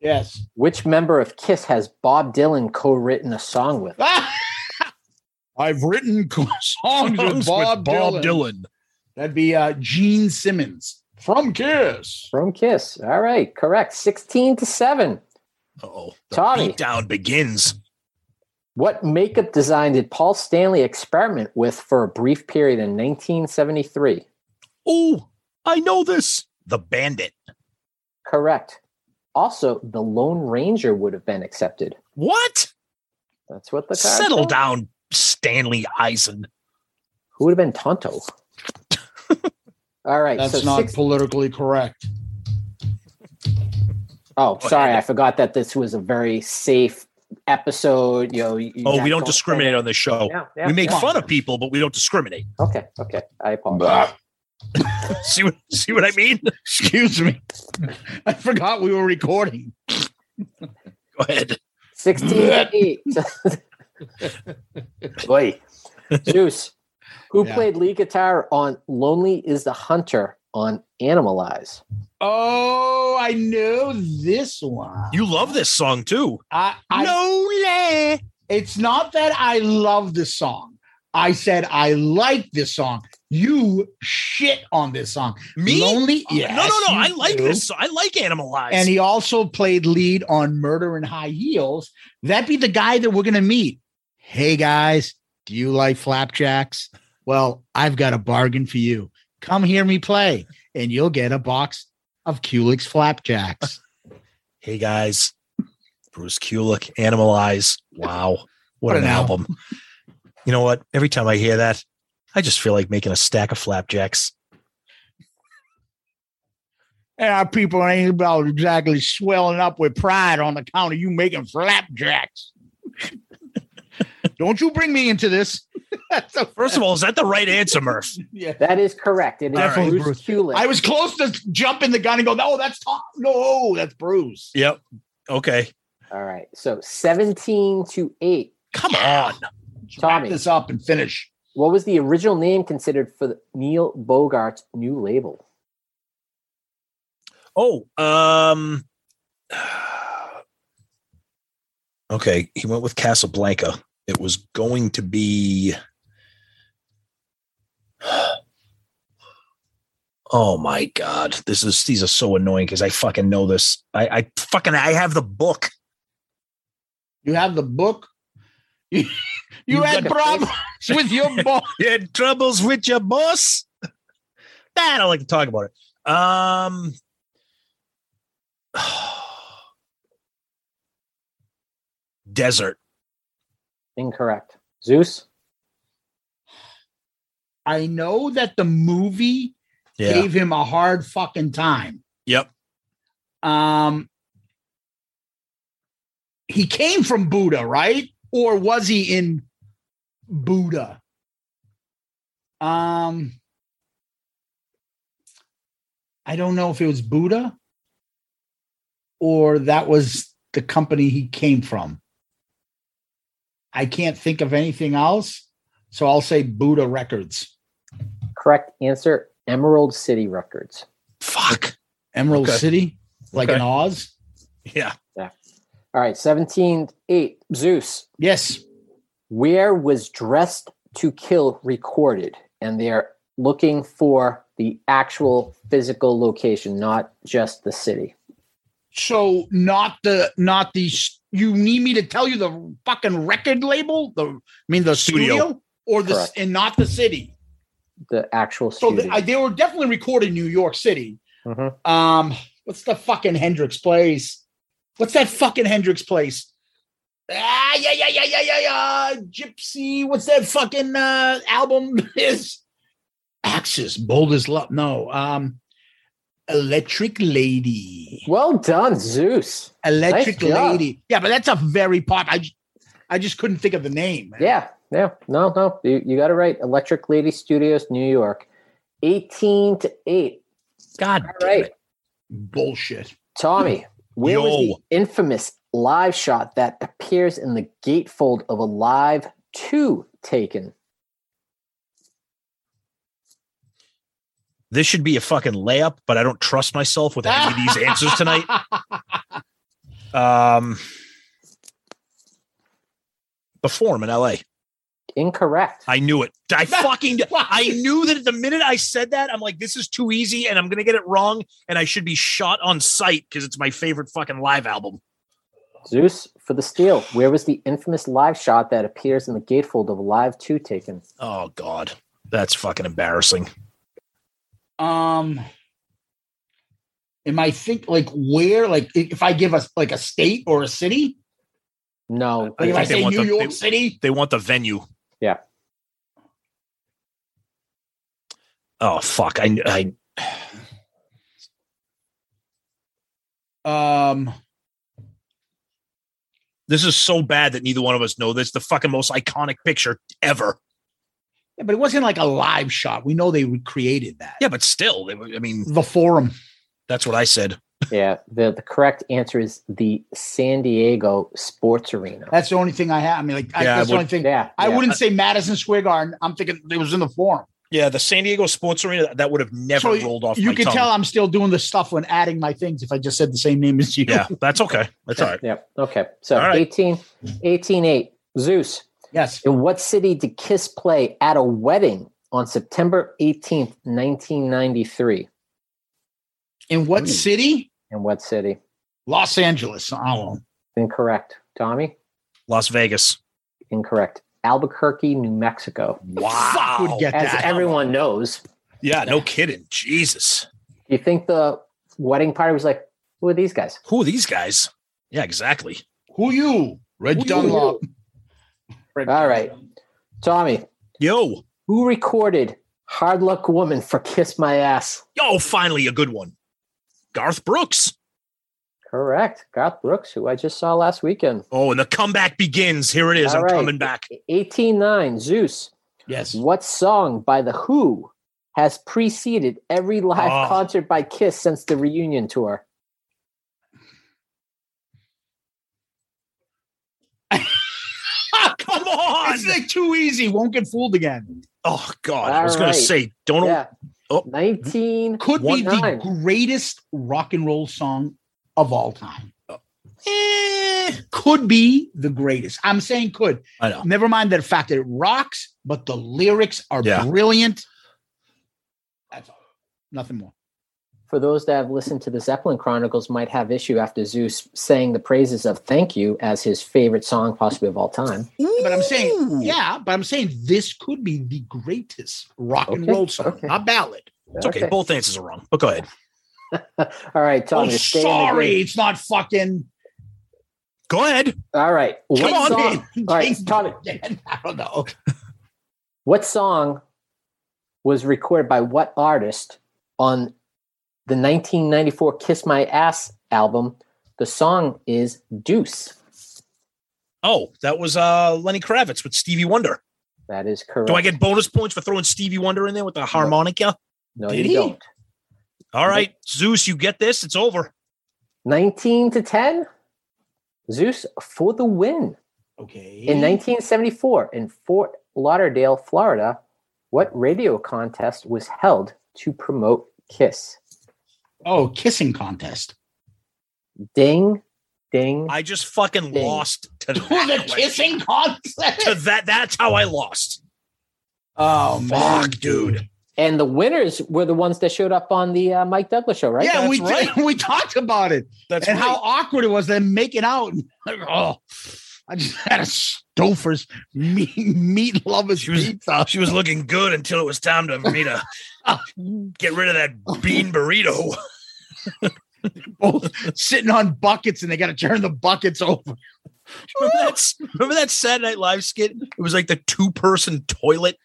yes. Which member of Kiss has Bob Dylan co written a song with? I've written songs with Bob, Dylan. That'd be uh, Gene Simmons from Kiss. From Kiss. All right. Correct. 16 to 7. Oh, Tommy. down begins. What makeup design did Paul Stanley experiment with for a brief period in 1973? Oh, I know this. The Bandit. Correct. Also, the Lone Ranger would have been accepted. What? That's what the card Settle said. down, Stanley Eisen. Who would have been Tonto? All right. That's so not six- politically correct. oh, sorry, I forgot that this was a very safe episode. You know. you- Oh, we don't discriminate on this show. Yeah, yeah, we make yeah. fun of people, but we don't discriminate. Okay. Okay. I apologize. see what see what I mean? Excuse me. I forgot we were recording. Go ahead. 16 to 8. Wait. Zeus, who Yeah. played lead guitar on Lonely is the Hunter on Animalize? Oh, I know this one. You love this song too. I, I Lonely. It's not that I love the song. I said I like this song. You shit on this song. Me? Lonely? Uh, no, Yes, no, no. you I like do. this. I like Animalize. And he also played lead on Murder in High Heels. That'd be the guy that we're going to meet. Hey, guys, do you like flapjacks? Well, I've got a bargain for you. Come hear me play, and you'll get a box of Kulick's flapjacks. hey guys, Bruce Kulick, Animalize. Wow, what, What an, an album. You know what? Every time I hear that, I just feel like making a stack of flapjacks. and our people ain't about exactly swelling up with pride on account of you making flapjacks. Don't you bring me into this. That's First of all, is that the right answer, Murph? yeah. That is correct. It is Definitely Bruce Kulick. I was close to jumping the gun and go, no, that's Tom. No, that's Bruce. Yep. Okay. All right. So 17 to 8. Come on. Tommy. Wrap this up and finish. What was the original name considered for the Neil Bogart's new label? Oh, um, okay. He went with Casablanca. It was going to be. Oh my god, this is these are so annoying because I fucking know this. I, I fucking I have the book. You have the book. You, you, You had problems with your boss. You had troubles with your boss. Nah, I don't like to talk about it. Um, desert. Incorrect. Zeus? I know that the movie Yeah. gave him a hard fucking time. Yep. Um, he came from Buddah, right? Or was he in Buddah? Um, I don't know if it was Buddah or that was the company he came from. I can't think of anything else, so I'll say Buddah Records. Correct answer Emerald City Records. Fuck. Emerald Okay. City, like Okay. in Oz. Yeah. All right. 17 8. Zeus. Yes. Where was Dressed to Kill recorded? And they're looking for the actual physical location, not just the city. So not the not the you need me to tell you the fucking record label? The I mean the studio, Studio. or the Correct. and not the city. The actual So the, I, they were definitely recorded in New York City. Mhm. Um, what's the fucking Hendrix place? What's that fucking Hendrix place? Ah, yeah, yeah, yeah, yeah, yeah, yeah. Gypsy. What's that fucking uh, album? Is Axis Bold as Love? No. Um, Electric Lady. well done, Zeus. Electric Nice. Lady. Yeah, but that's a very pop. I, I just couldn't think of the name. man. Yeah, yeah. No, no. You, you got it right. Electric Lady Studios, New York. 18 to 8. God All damn right. it. Bullshit. Tommy, where was the infamous live shot that appears in the gatefold of a live 2 taken? This should be a fucking layup, but I don't trust myself with any of these answers tonight. Um, the forum in LA. Incorrect. I knew it. I fucking I knew that the minute I said that, I'm like, this is too easy, and I'm gonna get it wrong, and I should be shot on sight because it's my favorite fucking live album. Zeus for the steal. Where was the infamous live shot that appears in the gatefold of Live 2 taken? Oh God, that's fucking embarrassing. Um, am I think like where? Like if I give us like a state or a city? No. Like if I think say want New the- York they- City, They want the venue. Yeah. Oh fuck! I I um, this is so bad that neither one of us know this. The fucking most iconic picture ever. yeah, but it wasn't like a live shot. We know they recreated that. Yeah, but still, they were- I mean, The forum. that's what I said. Yeah. The, the correct answer is the San Diego Sports Arena. That's the only thing I have. I mean, like I, Yeah, I that's the would- only thing. Yeah. I yeah. wouldn't say Madison Square Garden. I'm thinking it was in the forum. Yeah, the San Diego Sports Arena that would have never So rolled off. You my can tongue. tell I'm still doing the stuff when adding my things. If I just said the same name as you. Yeah, that's okay. That's all right. Yep. Okay. So All right. 18, 18 8. Zeus. Yes. In what city did Kiss play at a wedding on September 18th, 1993? In what hmm. city? In what city? Los Angeles. I. Incorrect. Tommy? Las Vegas. Incorrect. Albuquerque, New Mexico. Fuck would get As that. everyone knows, Yeah, no kidding. Jesus, you think the wedding party was like, who are these guys? who are these guys? Yeah, exactly. Who you? Red Who Dunlop. All right. Tommy, Yo, who recorded Hard Luck Woman for Kiss My Ass? yo, finally a good one. Garth Brooks. Correct. Garth Brooks, who I just saw last weekend. Oh, and the comeback begins. Here it is. All I'm right. coming back. 18 9. Zeus. Yes. What song by The Who has preceded every live Oh. concert by Kiss since the reunion tour? Come on. It's like too easy. Won't get fooled again. Oh God, I All was gonna say, don't. Yeah. Oh. 19. Could be the greatest rock and roll song of all time. Eh, Could be the greatest. I'm saying could. I know. Never mind the fact that it rocks, but the lyrics are Yeah. brilliant. That's all. Nothing more. For those that have listened to the Zeppelin Chronicles, might have issue after Zeus saying the praises of "Thank You" as his favorite song, possibly of all time. But I'm saying, yeah, but I'm saying this could be the greatest rock and roll song, okay. not ballad. It's okay. Both answers are wrong, but go ahead. All right, Tommy. oh, stay sorry, it's not fucking. Go ahead. All right. Come What on song- in. All right, Tommy. I don't know. What song was recorded by what artist on the 1994 Kiss My Ass album? The song is Deuce. Oh, that was uh Lenny Kravitz with Stevie Wonder. That is correct. Do I get bonus points for throwing Stevie Wonder in there with the harmonica? No, Did you he? don't. All right, Zeus, you get this. It's over. 19 to 10. Zeus for the win. Okay. In 1974, in Fort Lauderdale, Florida, what radio contest was held to promote Kiss? oh, kissing contest. Ding, ding. I just fucking Ding. lost to the kissing contest. to that. That's how I lost. Oh Fuck, dude. And the winners were the ones that showed up on the uh, Mike Douglas show, right? Yeah, That's we right. did. We talked about it That's and right. how awkward it was them making out. Oh, I just had a Stouffer's meat, meat lovers She was- pizza. she was looking good until it was time to, for me to get rid of that bean burrito. both sitting on buckets and they got to turn the buckets over. Remember that, remember that Saturday Night Live skit? It was like the two person toilet.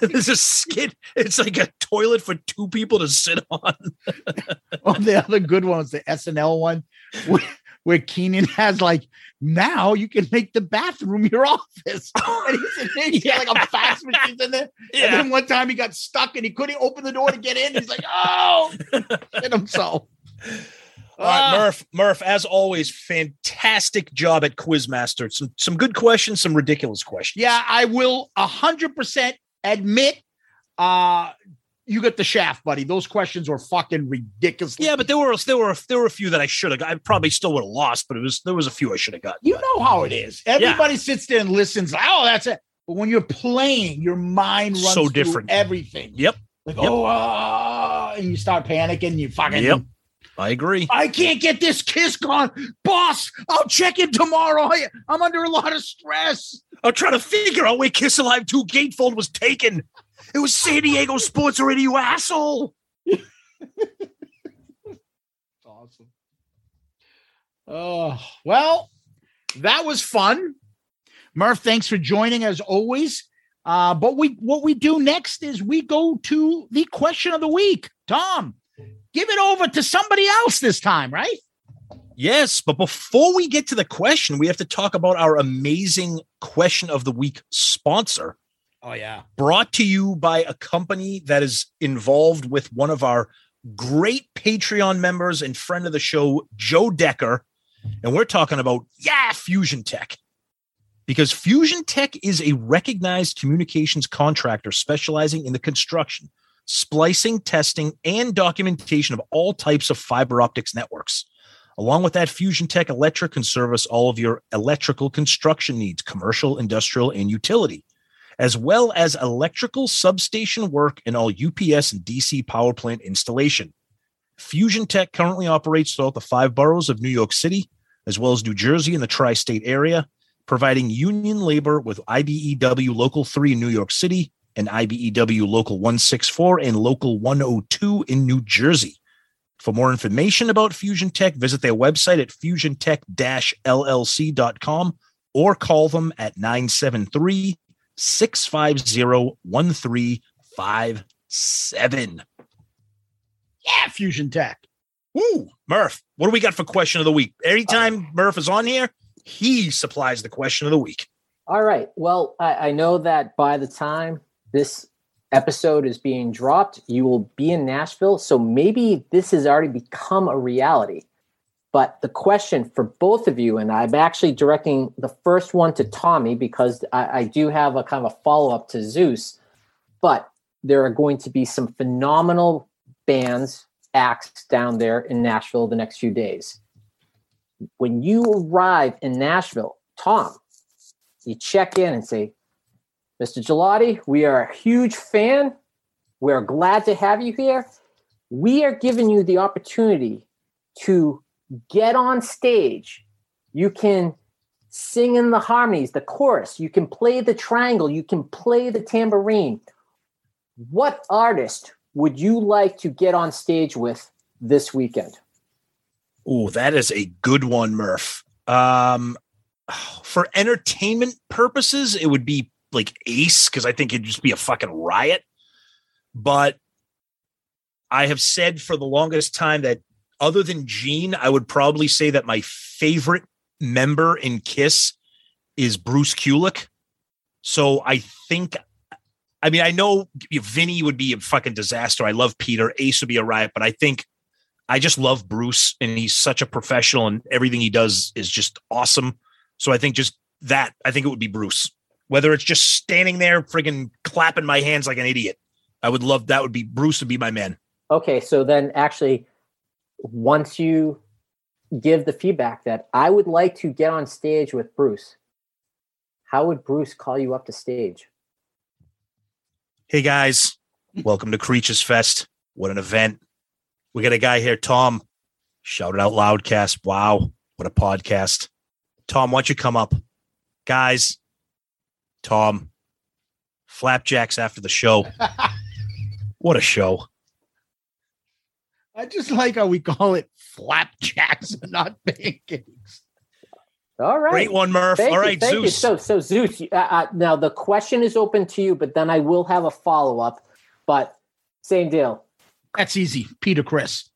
There's a skit. It's like a toilet for two people to sit on. Oh, the other good one was the SNL one where, where Kenan has like, now you can make the bathroom your office. And he's in there, he's got like a fax machine in there. And then one time he got stuck and he couldn't open the door to get in. He's like, oh, hit himself. All right, Ah. Murph. Murph, as always, fantastic job at Quizmaster. Some some good questions, some ridiculous questions. Yeah, I will a hundred percent admit uh you got the shaft, buddy. Those questions were fucking ridiculous. Yeah, but there were there were there were a few that I should have. I probably still would have lost, but it was there was a few I should have got. you know how it is. Everybody sits there and listens, oh, that's it. But when you're playing, your mind runs So different. everything. Yep. Like, Yep. oh, uh, and you start panicking, you fucking Yep. I agree. I can't get this kiss gone. Boss, I'll check in tomorrow. I, I'm under a lot of stress. I'm trying to figure out where Kiss Alive 2 Gatefold was taken. It was San Diego Sports already, you asshole. Awesome. Oh, well, that was fun. Murph, thanks for joining as always. Uh, but we what we do next is we go to the question of the week. Tom, give it over to somebody else this time, right? Yes, but before we get to the question, we have to talk about our amazing question of the week sponsor. Oh yeah. Brought to you by a company that is involved with one of our great Patreon members and friend of the show, Joe Decker. And we're talking about, yeah, Fusion Tech. Because Fusion Tech is a recognized communications contractor specializing in the construction, splicing, testing, and documentation of all types of fiber optics networks. Along with that, Fusion Tech Electric can service all of your electrical construction needs, commercial, industrial, and utility, as well as electrical substation work and all UPS and DC power plant installation. Fusion Tech currently operates throughout the five boroughs of New York City, as well as New Jersey and the tri state area, providing union labor with IBEW Local 3 in New York City and IBEW Local 164 and Local 102 in New Jersey. For more information about Fusion Tech, visit their website at fusiontech-llc.com or call them at 973 650 1357. Yeah, Fusion Tech. Woo! Murph, what do we got for question of the week? Anytime uh, Murph is on here, he supplies the question of the week. All right. Well, I, I know that by the time this episode is being dropped, you will be in Nashville. So maybe this has already become a reality. But the question for both of you, and I'm actually directing the first one to Tommy because I, I do have a kind of a follow up to Zeus. But there are going to be some phenomenal bands, acts down there in Nashville the next few days. When you arrive in Nashville, Tom, you check in and say, Mr. Gelati, we are a huge fan. We're glad to have you here. We are giving you the opportunity to get on stage. You can sing in the harmonies, the chorus, you can play the triangle, you can play the tambourine. What artist would you like to get on stage with this weekend? Oh, that is a good one, Murph. Um, for entertainment purposes, it would be like Ace because I think it'd just be a fucking riot. But I have said for the longest time that other than Gene, I would probably say that my favorite member in Kiss is Bruce Kulick. So I think, I mean, I know Vinny would be a fucking disaster. I love Peter. Ace would be a riot, but I think I just love Bruce and he's such a professional and everything he does is just awesome. So I think just that, I think it would be Bruce. Whether it's just standing there friggin' clapping my hands like an idiot. I would love that would be Bruce would be my man. Okay, so then actually once you give the feedback that I would like to get on stage with Bruce, how would Bruce call you up to stage? Hey guys, welcome to Creatures Fest. What an event. We got a guy here, Tom. Shout it out loudcast. Wow, what a podcast. Tom, why don't you come up? Guys, Tom, flapjacks after the show. what a show. I just like how we call it flapjacks and not pancakes. All right. Great one, Murph. Thank All you, right, thank you. Zeus. So, so Zeus. Uh, uh, now the question is open to you, but then I will have a follow up. But same deal, That's easy. Peter Criss.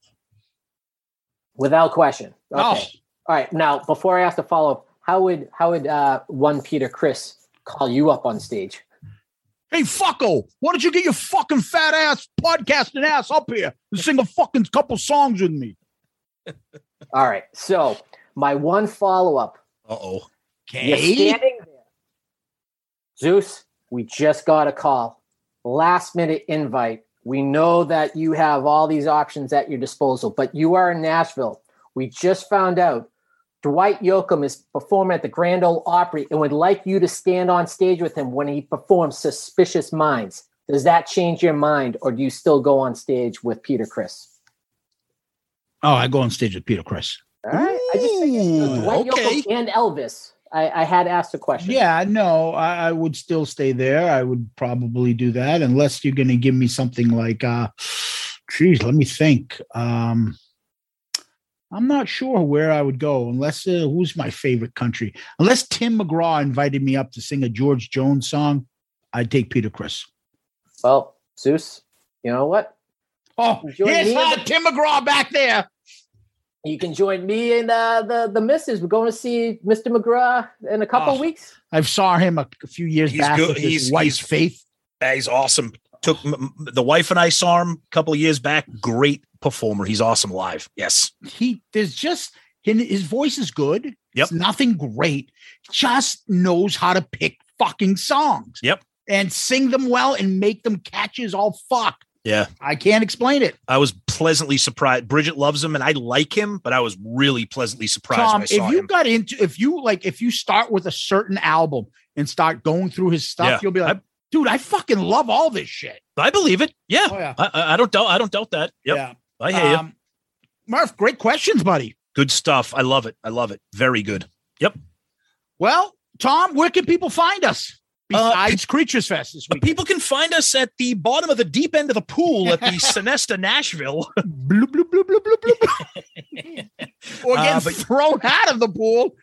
without question. Okay. Oh. All right. Now, before I ask the follow up, how would how would uh, one Peter Criss call you up on stage? Hey, fucko, why don't you get your fucking fat ass podcasting ass up here and sing a fucking couple songs with me? All right. So my one follow up. Uh oh. You're standing there. Zeus, we just got a call. Last minute invite. We know that you have all these options at your disposal, but you are in Nashville. We just found out Dwight Yoakam is performing at the Grand Ole Opry and would like you to stand on stage with him when he performs Suspicious Minds. Does that change your mind, or do you still go on stage with Peter Criss? Oh, I go on stage with Peter Criss. All right. I just think Dwight okay. Yoakam and Elvis. I, I had asked a question. Yeah, no, I, I would still stay there. I would probably do that unless you're going to give me something like, uh, geez, let me think. Um, I'm not sure where I would go unless uh, who's my favorite country. Unless Tim McGraw invited me up to sing a George Jones song, I'd take Peter Criss. Well, Zeus, you know what? Oh, Join here's me the- Tim McGraw back there. You can join me and uh, the the missus. We're going to see Mr. McGraw in a couple Oh. weeks. I saw him a, a few years He's back good. with his He's- wife's he's- faith. He's awesome. Took m- m- the wife and I saw him a couple of years back. Great performer. He's awesome live. Yes. he there's just his, his voice is good. Yep. It's nothing great. Just knows how to pick fucking songs. Yep. And sing them well and make them catches all fuck. Yeah. I can't explain it. I was pleasantly surprised. Bridget loves him and I like him, but I was really pleasantly surprised Tom, I if you him. got into if you like if you start with a certain album and start going through his stuff, Yeah. you'll be like, dude, I fucking love all this shit. I believe it. Yeah. Oh, yeah. I, I- I don't doubt. I don't doubt that. Yep. Yeah. I hear you. Um, Murph, great questions, buddy. Good stuff. I love it. I love it. Very good. Yep. Well, Tom, where can people find us Uh, besides Creatures Fest this week? People can find us at the bottom of the deep end of the pool at the Sonesta Nashville. bloop, bloop, bloop, bloop, bloop, bloop. or Uh, getting but- thrown out of the pool.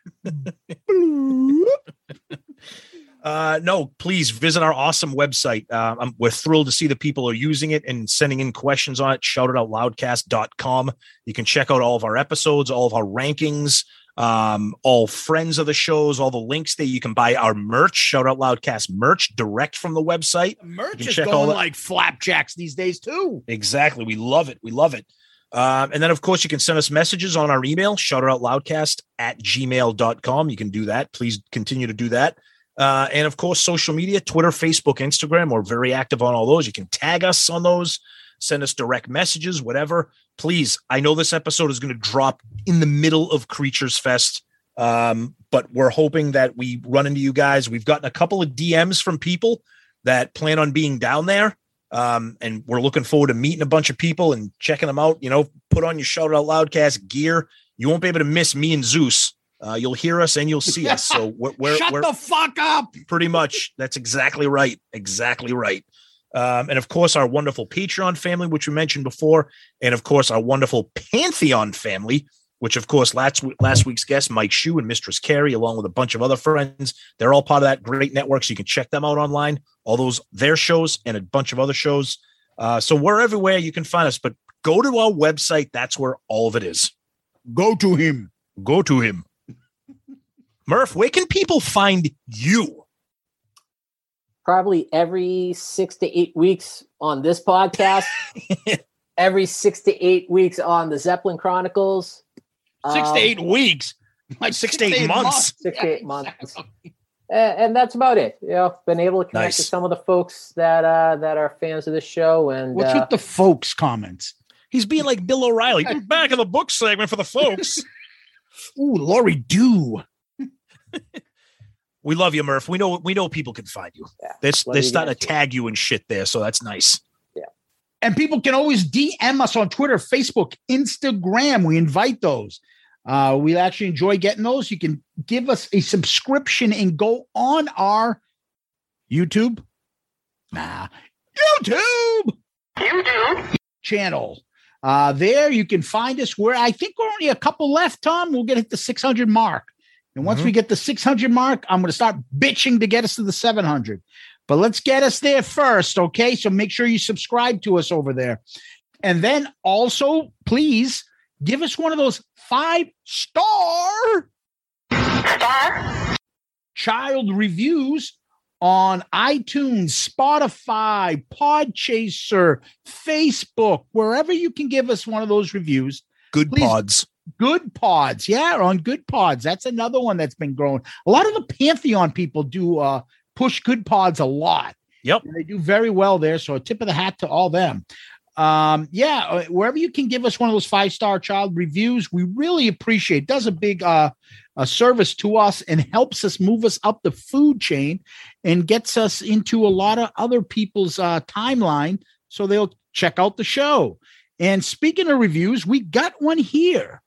Uh, no, please visit our awesome website. Uh, um, we're thrilled to see the people are using it and sending in questions on it. Shoutitoutloudcast.com. You can check out all of our episodes, all of our rankings, um, all friends of the shows, all the links there. You can buy our merch, Shout Out Loudcast merch, direct from the website. Merch is going that- like flapjacks these days too. Exactly. We love it. We love it. Um, and then, of course, you can send us messages on our email, shoutitoutloudcast at gmail.com. You can do that. Please continue to do that. Uh, and of course, social media, Twitter, Facebook, Instagram. We're very active on all those. You can tag us on those, send us direct messages, whatever. Please, I know this episode is going to drop in the middle of Creatures Fest. Um, but we're hoping that we run into you guys. We've gotten a couple of DMs from people that plan on being down there. Um, and we're looking forward to meeting a bunch of people and checking them out. You know, put on your shout out loudcast gear. You won't be able to miss me and Zeus. Uh, you'll hear us and you'll see us. So we're, we're, Shut we're the fuck up. pretty much that's exactly right. Exactly right. Um, and of course, our wonderful Patreon family, which we mentioned before, and of course, our wonderful Pantheon family, which of course last last week's guest Mike Shue and Mistress Carrie, along with a bunch of other friends, they're all part of that great network. So you can check them out online. All those their shows and a bunch of other shows. Uh, so we're everywhere you can find us, but go to our website. That's where all of it is. Go to him. Go to him. Murph, where can people find you? Probably every six to eight weeks on this podcast. every six to eight weeks on the Zeppelin Chronicles. Six Um, to eight weeks. Like Six to eight months. Six to eight months. and, and that's about it. You know, been able to connect Nice. to some of the folks that uh, that are fans of the show, and What's uh, with the folks comments? He's being like Bill O'Reilly. Back in the book segment for the folks. Ooh, Laurie do. We love you, Murph. We know we know people can find you. Yeah, They're, they're starting to too. tag you and shit there, so that's nice. Yeah. And people can always DM us on Twitter, Facebook, Instagram. We invite those. Uh, we actually enjoy getting those. You can give us a subscription and go on our YouTube. Nah, YouTube. YouTube channel. Uh, there you can find us where I think we're only a couple left, Tom. We'll get hit the 600 mark. And once Mhm. we get the 600 mark, I'm going to start bitching to get us to the 700. But let's get us there first, okay? So make sure you subscribe to us over there. And then also, please give us one of those five star child reviews on iTunes, Spotify, Podchaser, Facebook, wherever you can give us one of those reviews. Good Please. pods. Good Pods, yeah, on Good Pods. That's another one that's been growing. A lot of the Pantheon people do uh, push Good Pods a lot. Yep. And they do very well there. So a tip of the hat to all them. Um, yeah, uh, wherever you can give us one of those five star child reviews, we really appreciate. It does a big uh, a service to us and helps us move us up the food chain and gets us into a lot of other people's uh, timeline, so they'll check out the show. And speaking of reviews, we got one here.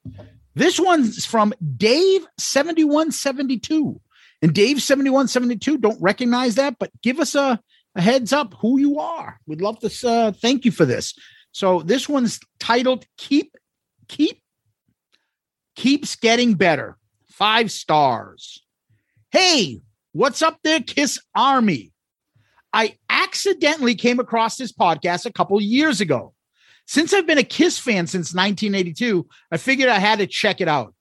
This one's from Dave7172. And Dave7172, don't recognize that, but give us a, a heads up who you are. We'd love to uh, thank you for this. So this one's titled Keep Keep Keeps Getting Better. Five stars. Hey, what's up there, Kiss Army? I accidentally came across this podcast a couple years ago. Since I've been a Kiss fan since 1982, I figured I had to check it out.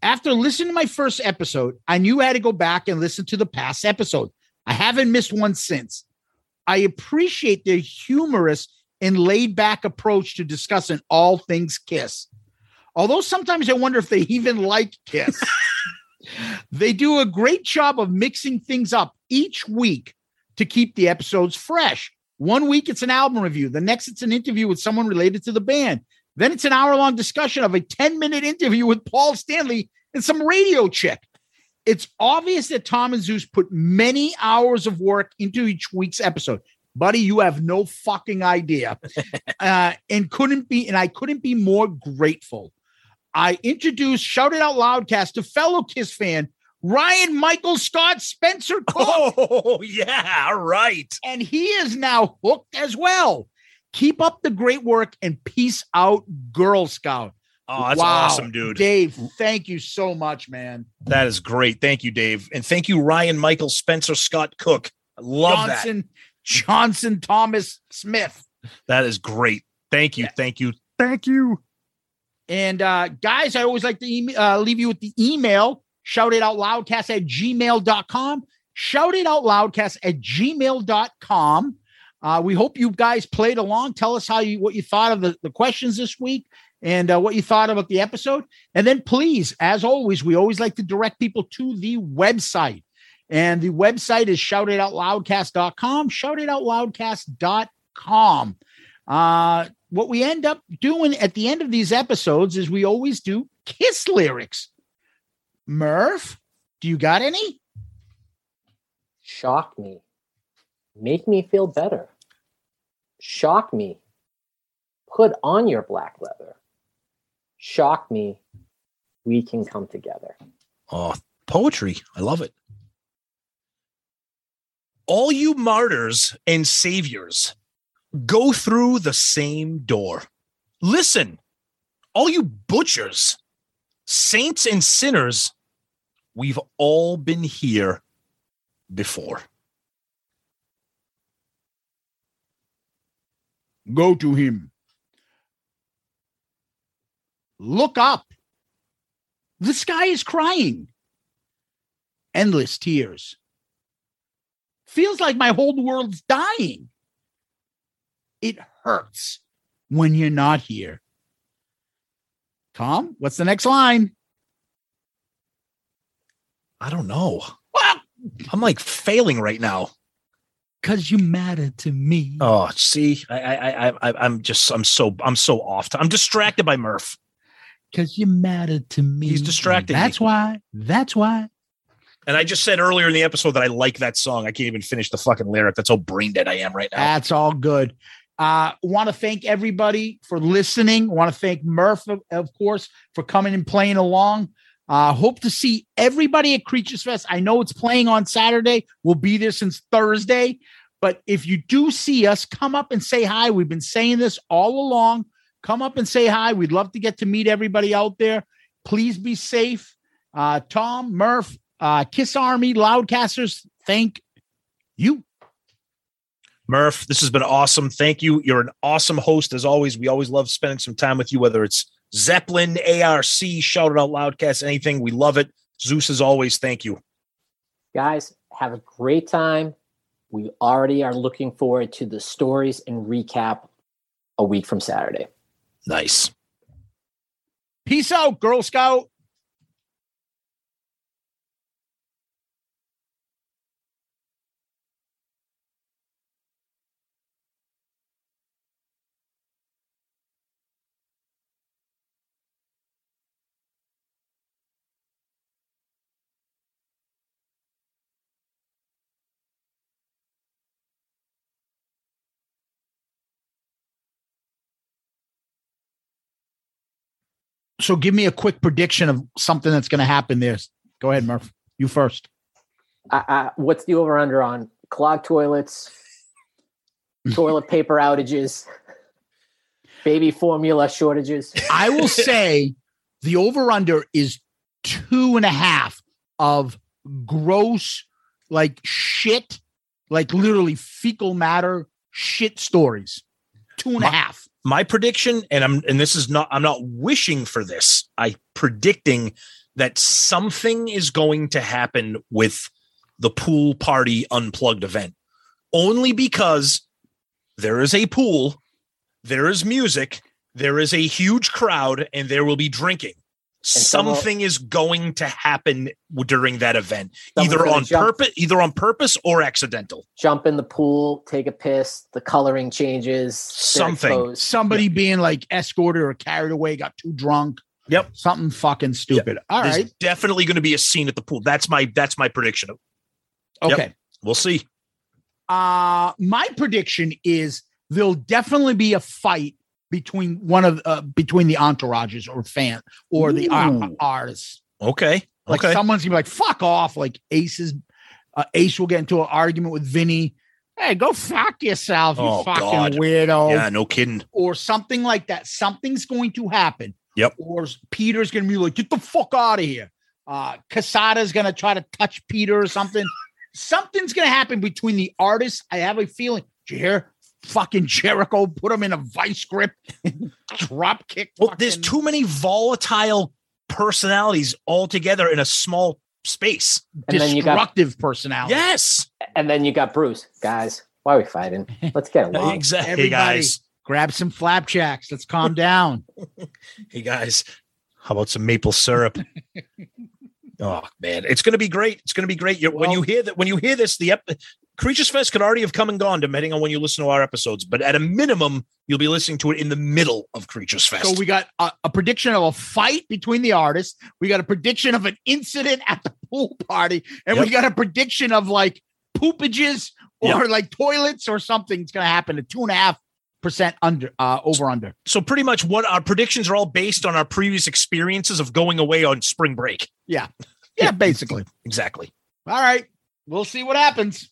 After listening to my first episode, I knew I had to go back and listen to the past episode. I haven't missed one since. I appreciate their humorous and laid back approach to discussing all things Kiss. Although sometimes I wonder if they even like Kiss. they do a great job of mixing things up each week to keep the episodes fresh. One week it's an album review, the next it's an interview with someone related to the band. Then it's an hour long discussion of a 10 minute interview with Paul Stanley and some radio chick. It's obvious that Tom and Zeus put many hours of work into each week's episode. Buddy, you have no fucking idea. uh, and couldn't be, and I couldn't be more grateful. I introduced Shout It Out Loudcast to fellow Kiss fan Ryan Michael Scott Spencer Cook. Oh, yeah, right. And he is now hooked as well. Keep up the great work and peace out, Girl Scout. Oh, that's wow. awesome, dude. Dave, thank you so much, man. That is great. Thank you, Dave. And thank you, Ryan Michael Spencer Scott Cook. I love Johnson, that. Johnson Thomas Smith. That is great. Thank you. Thank you. Thank you. And uh, guys, I always like to email, uh, leave you with the email shout it out loudcast at gmail.com. Shout it out loudcast at gmail.com. Uh, we hope you guys played along. Tell us how you what you thought of the, the questions this week and uh, what you thought about the episode. And then please, as always, we always like to direct people to the website. And the website is shoutitoutloudcast.com, shoutitoutloudcast.com. Uh, what we end up doing at the end of these episodes is we always do kiss lyrics. Murph, do you got any? Shock me. Make me feel better. Shock me. Put on your black leather. Shock me. We can come together. Oh, poetry. I love it. All you martyrs and saviors go through the same door. Listen, all you butchers saints and sinners, we've all been here before. Go to him. Look up. The sky is crying. Endless tears. Feels like my whole world's dying. It hurts when you're not here. Tom, what's the next line? I don't know. Well, I'm like failing right now. Cause you matter to me. Oh, see, I, I, I, I I'm just, I'm so, I'm so off. I'm distracted by Murph. Cause you matter to me. He's distracting. That's me. why. That's why. And I just said earlier in the episode that I like that song. I can't even finish the fucking lyric. That's how brain dead I am right now. That's all good. Uh, want to thank everybody for listening. I want to thank Murph, of course, for coming and playing along. Uh, hope to see everybody at Creatures Fest. I know it's playing on Saturday. We'll be there since Thursday. But if you do see us, come up and say hi. We've been saying this all along. Come up and say hi. We'd love to get to meet everybody out there. Please be safe. Uh, Tom, Murph, uh, Kiss Army, Loudcasters, thank you. Murph, this has been awesome. Thank you. You're an awesome host as always. We always love spending some time with you, whether it's Zeppelin, ARC, Shout It Out Loudcast, anything. We love it. Zeus, as always, thank you. Guys, have a great time. We already are looking forward to the stories and recap a week from Saturday. Nice. Peace out, Girl Scout. So give me a quick prediction of something that's going to happen there. Go ahead, Murph. You first. I, I, what's the over under on clogged toilets, toilet paper outages, baby formula shortages? I will say the over under is two and a half of gross, like shit, like literally fecal matter shit stories. Two and a half. My prediction and i'm and this is not i'm not wishing for this. I predicting that something is going to happen with the pool party unplugged event. Only because there is a pool there is music there is a huge crowd and there will be drinking someone- something is going to happen during that event either on jump- purpose either on purpose or accidental Jump in the pool, take a piss, the coloring changes, Something. exposed. Somebody being like escorted or carried away, got too drunk. Yep. Something fucking stupid. All there's right. definitely going to be a scene at the pool that's my that's my prediction Yep. Okay. we'll see Uh my prediction is there'll definitely be a fight between one of uh, between the entourages or fan or the uh, artists. Okay. Like okay. someone's gonna be like, "Fuck off!" Like Ace's uh, Ace will get into an argument with Vinny. Hey, go fuck yourself, you Oh, fucking God. weirdo. yeah, no kidding. Or something like that. Something's going to happen. Yep. Or Peter's gonna be like, "Get the fuck out of here." Uh, Casada's gonna try to touch Peter or something. Something's gonna happen between the artists. I have a feeling. Did you hear? Fucking Jericho put him in a vice grip, drop kick. Well, there's too many volatile personalities all together in a small space. And then you got- destructive personality. Yes. And then you got Bruce. Guys, why are we fighting? Let's get along. Exactly. Hey Everybody- guys. Grab some flapjacks. Let's calm down. Hey guys. How about some maple syrup? oh man, it's going to be great. It's going to be great. You're, when you hear that, when you hear this, the ep- Creatures Fest could already have come and gone, depending on when you listen to our episodes. But at a minimum, you'll be listening to it in the middle of Creatures Fest. So we got a, a prediction of a fight between the artists. We got a prediction of an incident at the pool party, and we got a prediction of like poopages or like toilets or something's going to happen. A two and a half percent under, uh, over under. so pretty much what our predictions are all based on our previous experiences of going away on spring break. Yeah, yeah, basically. Exactly. All right, we'll see what happens.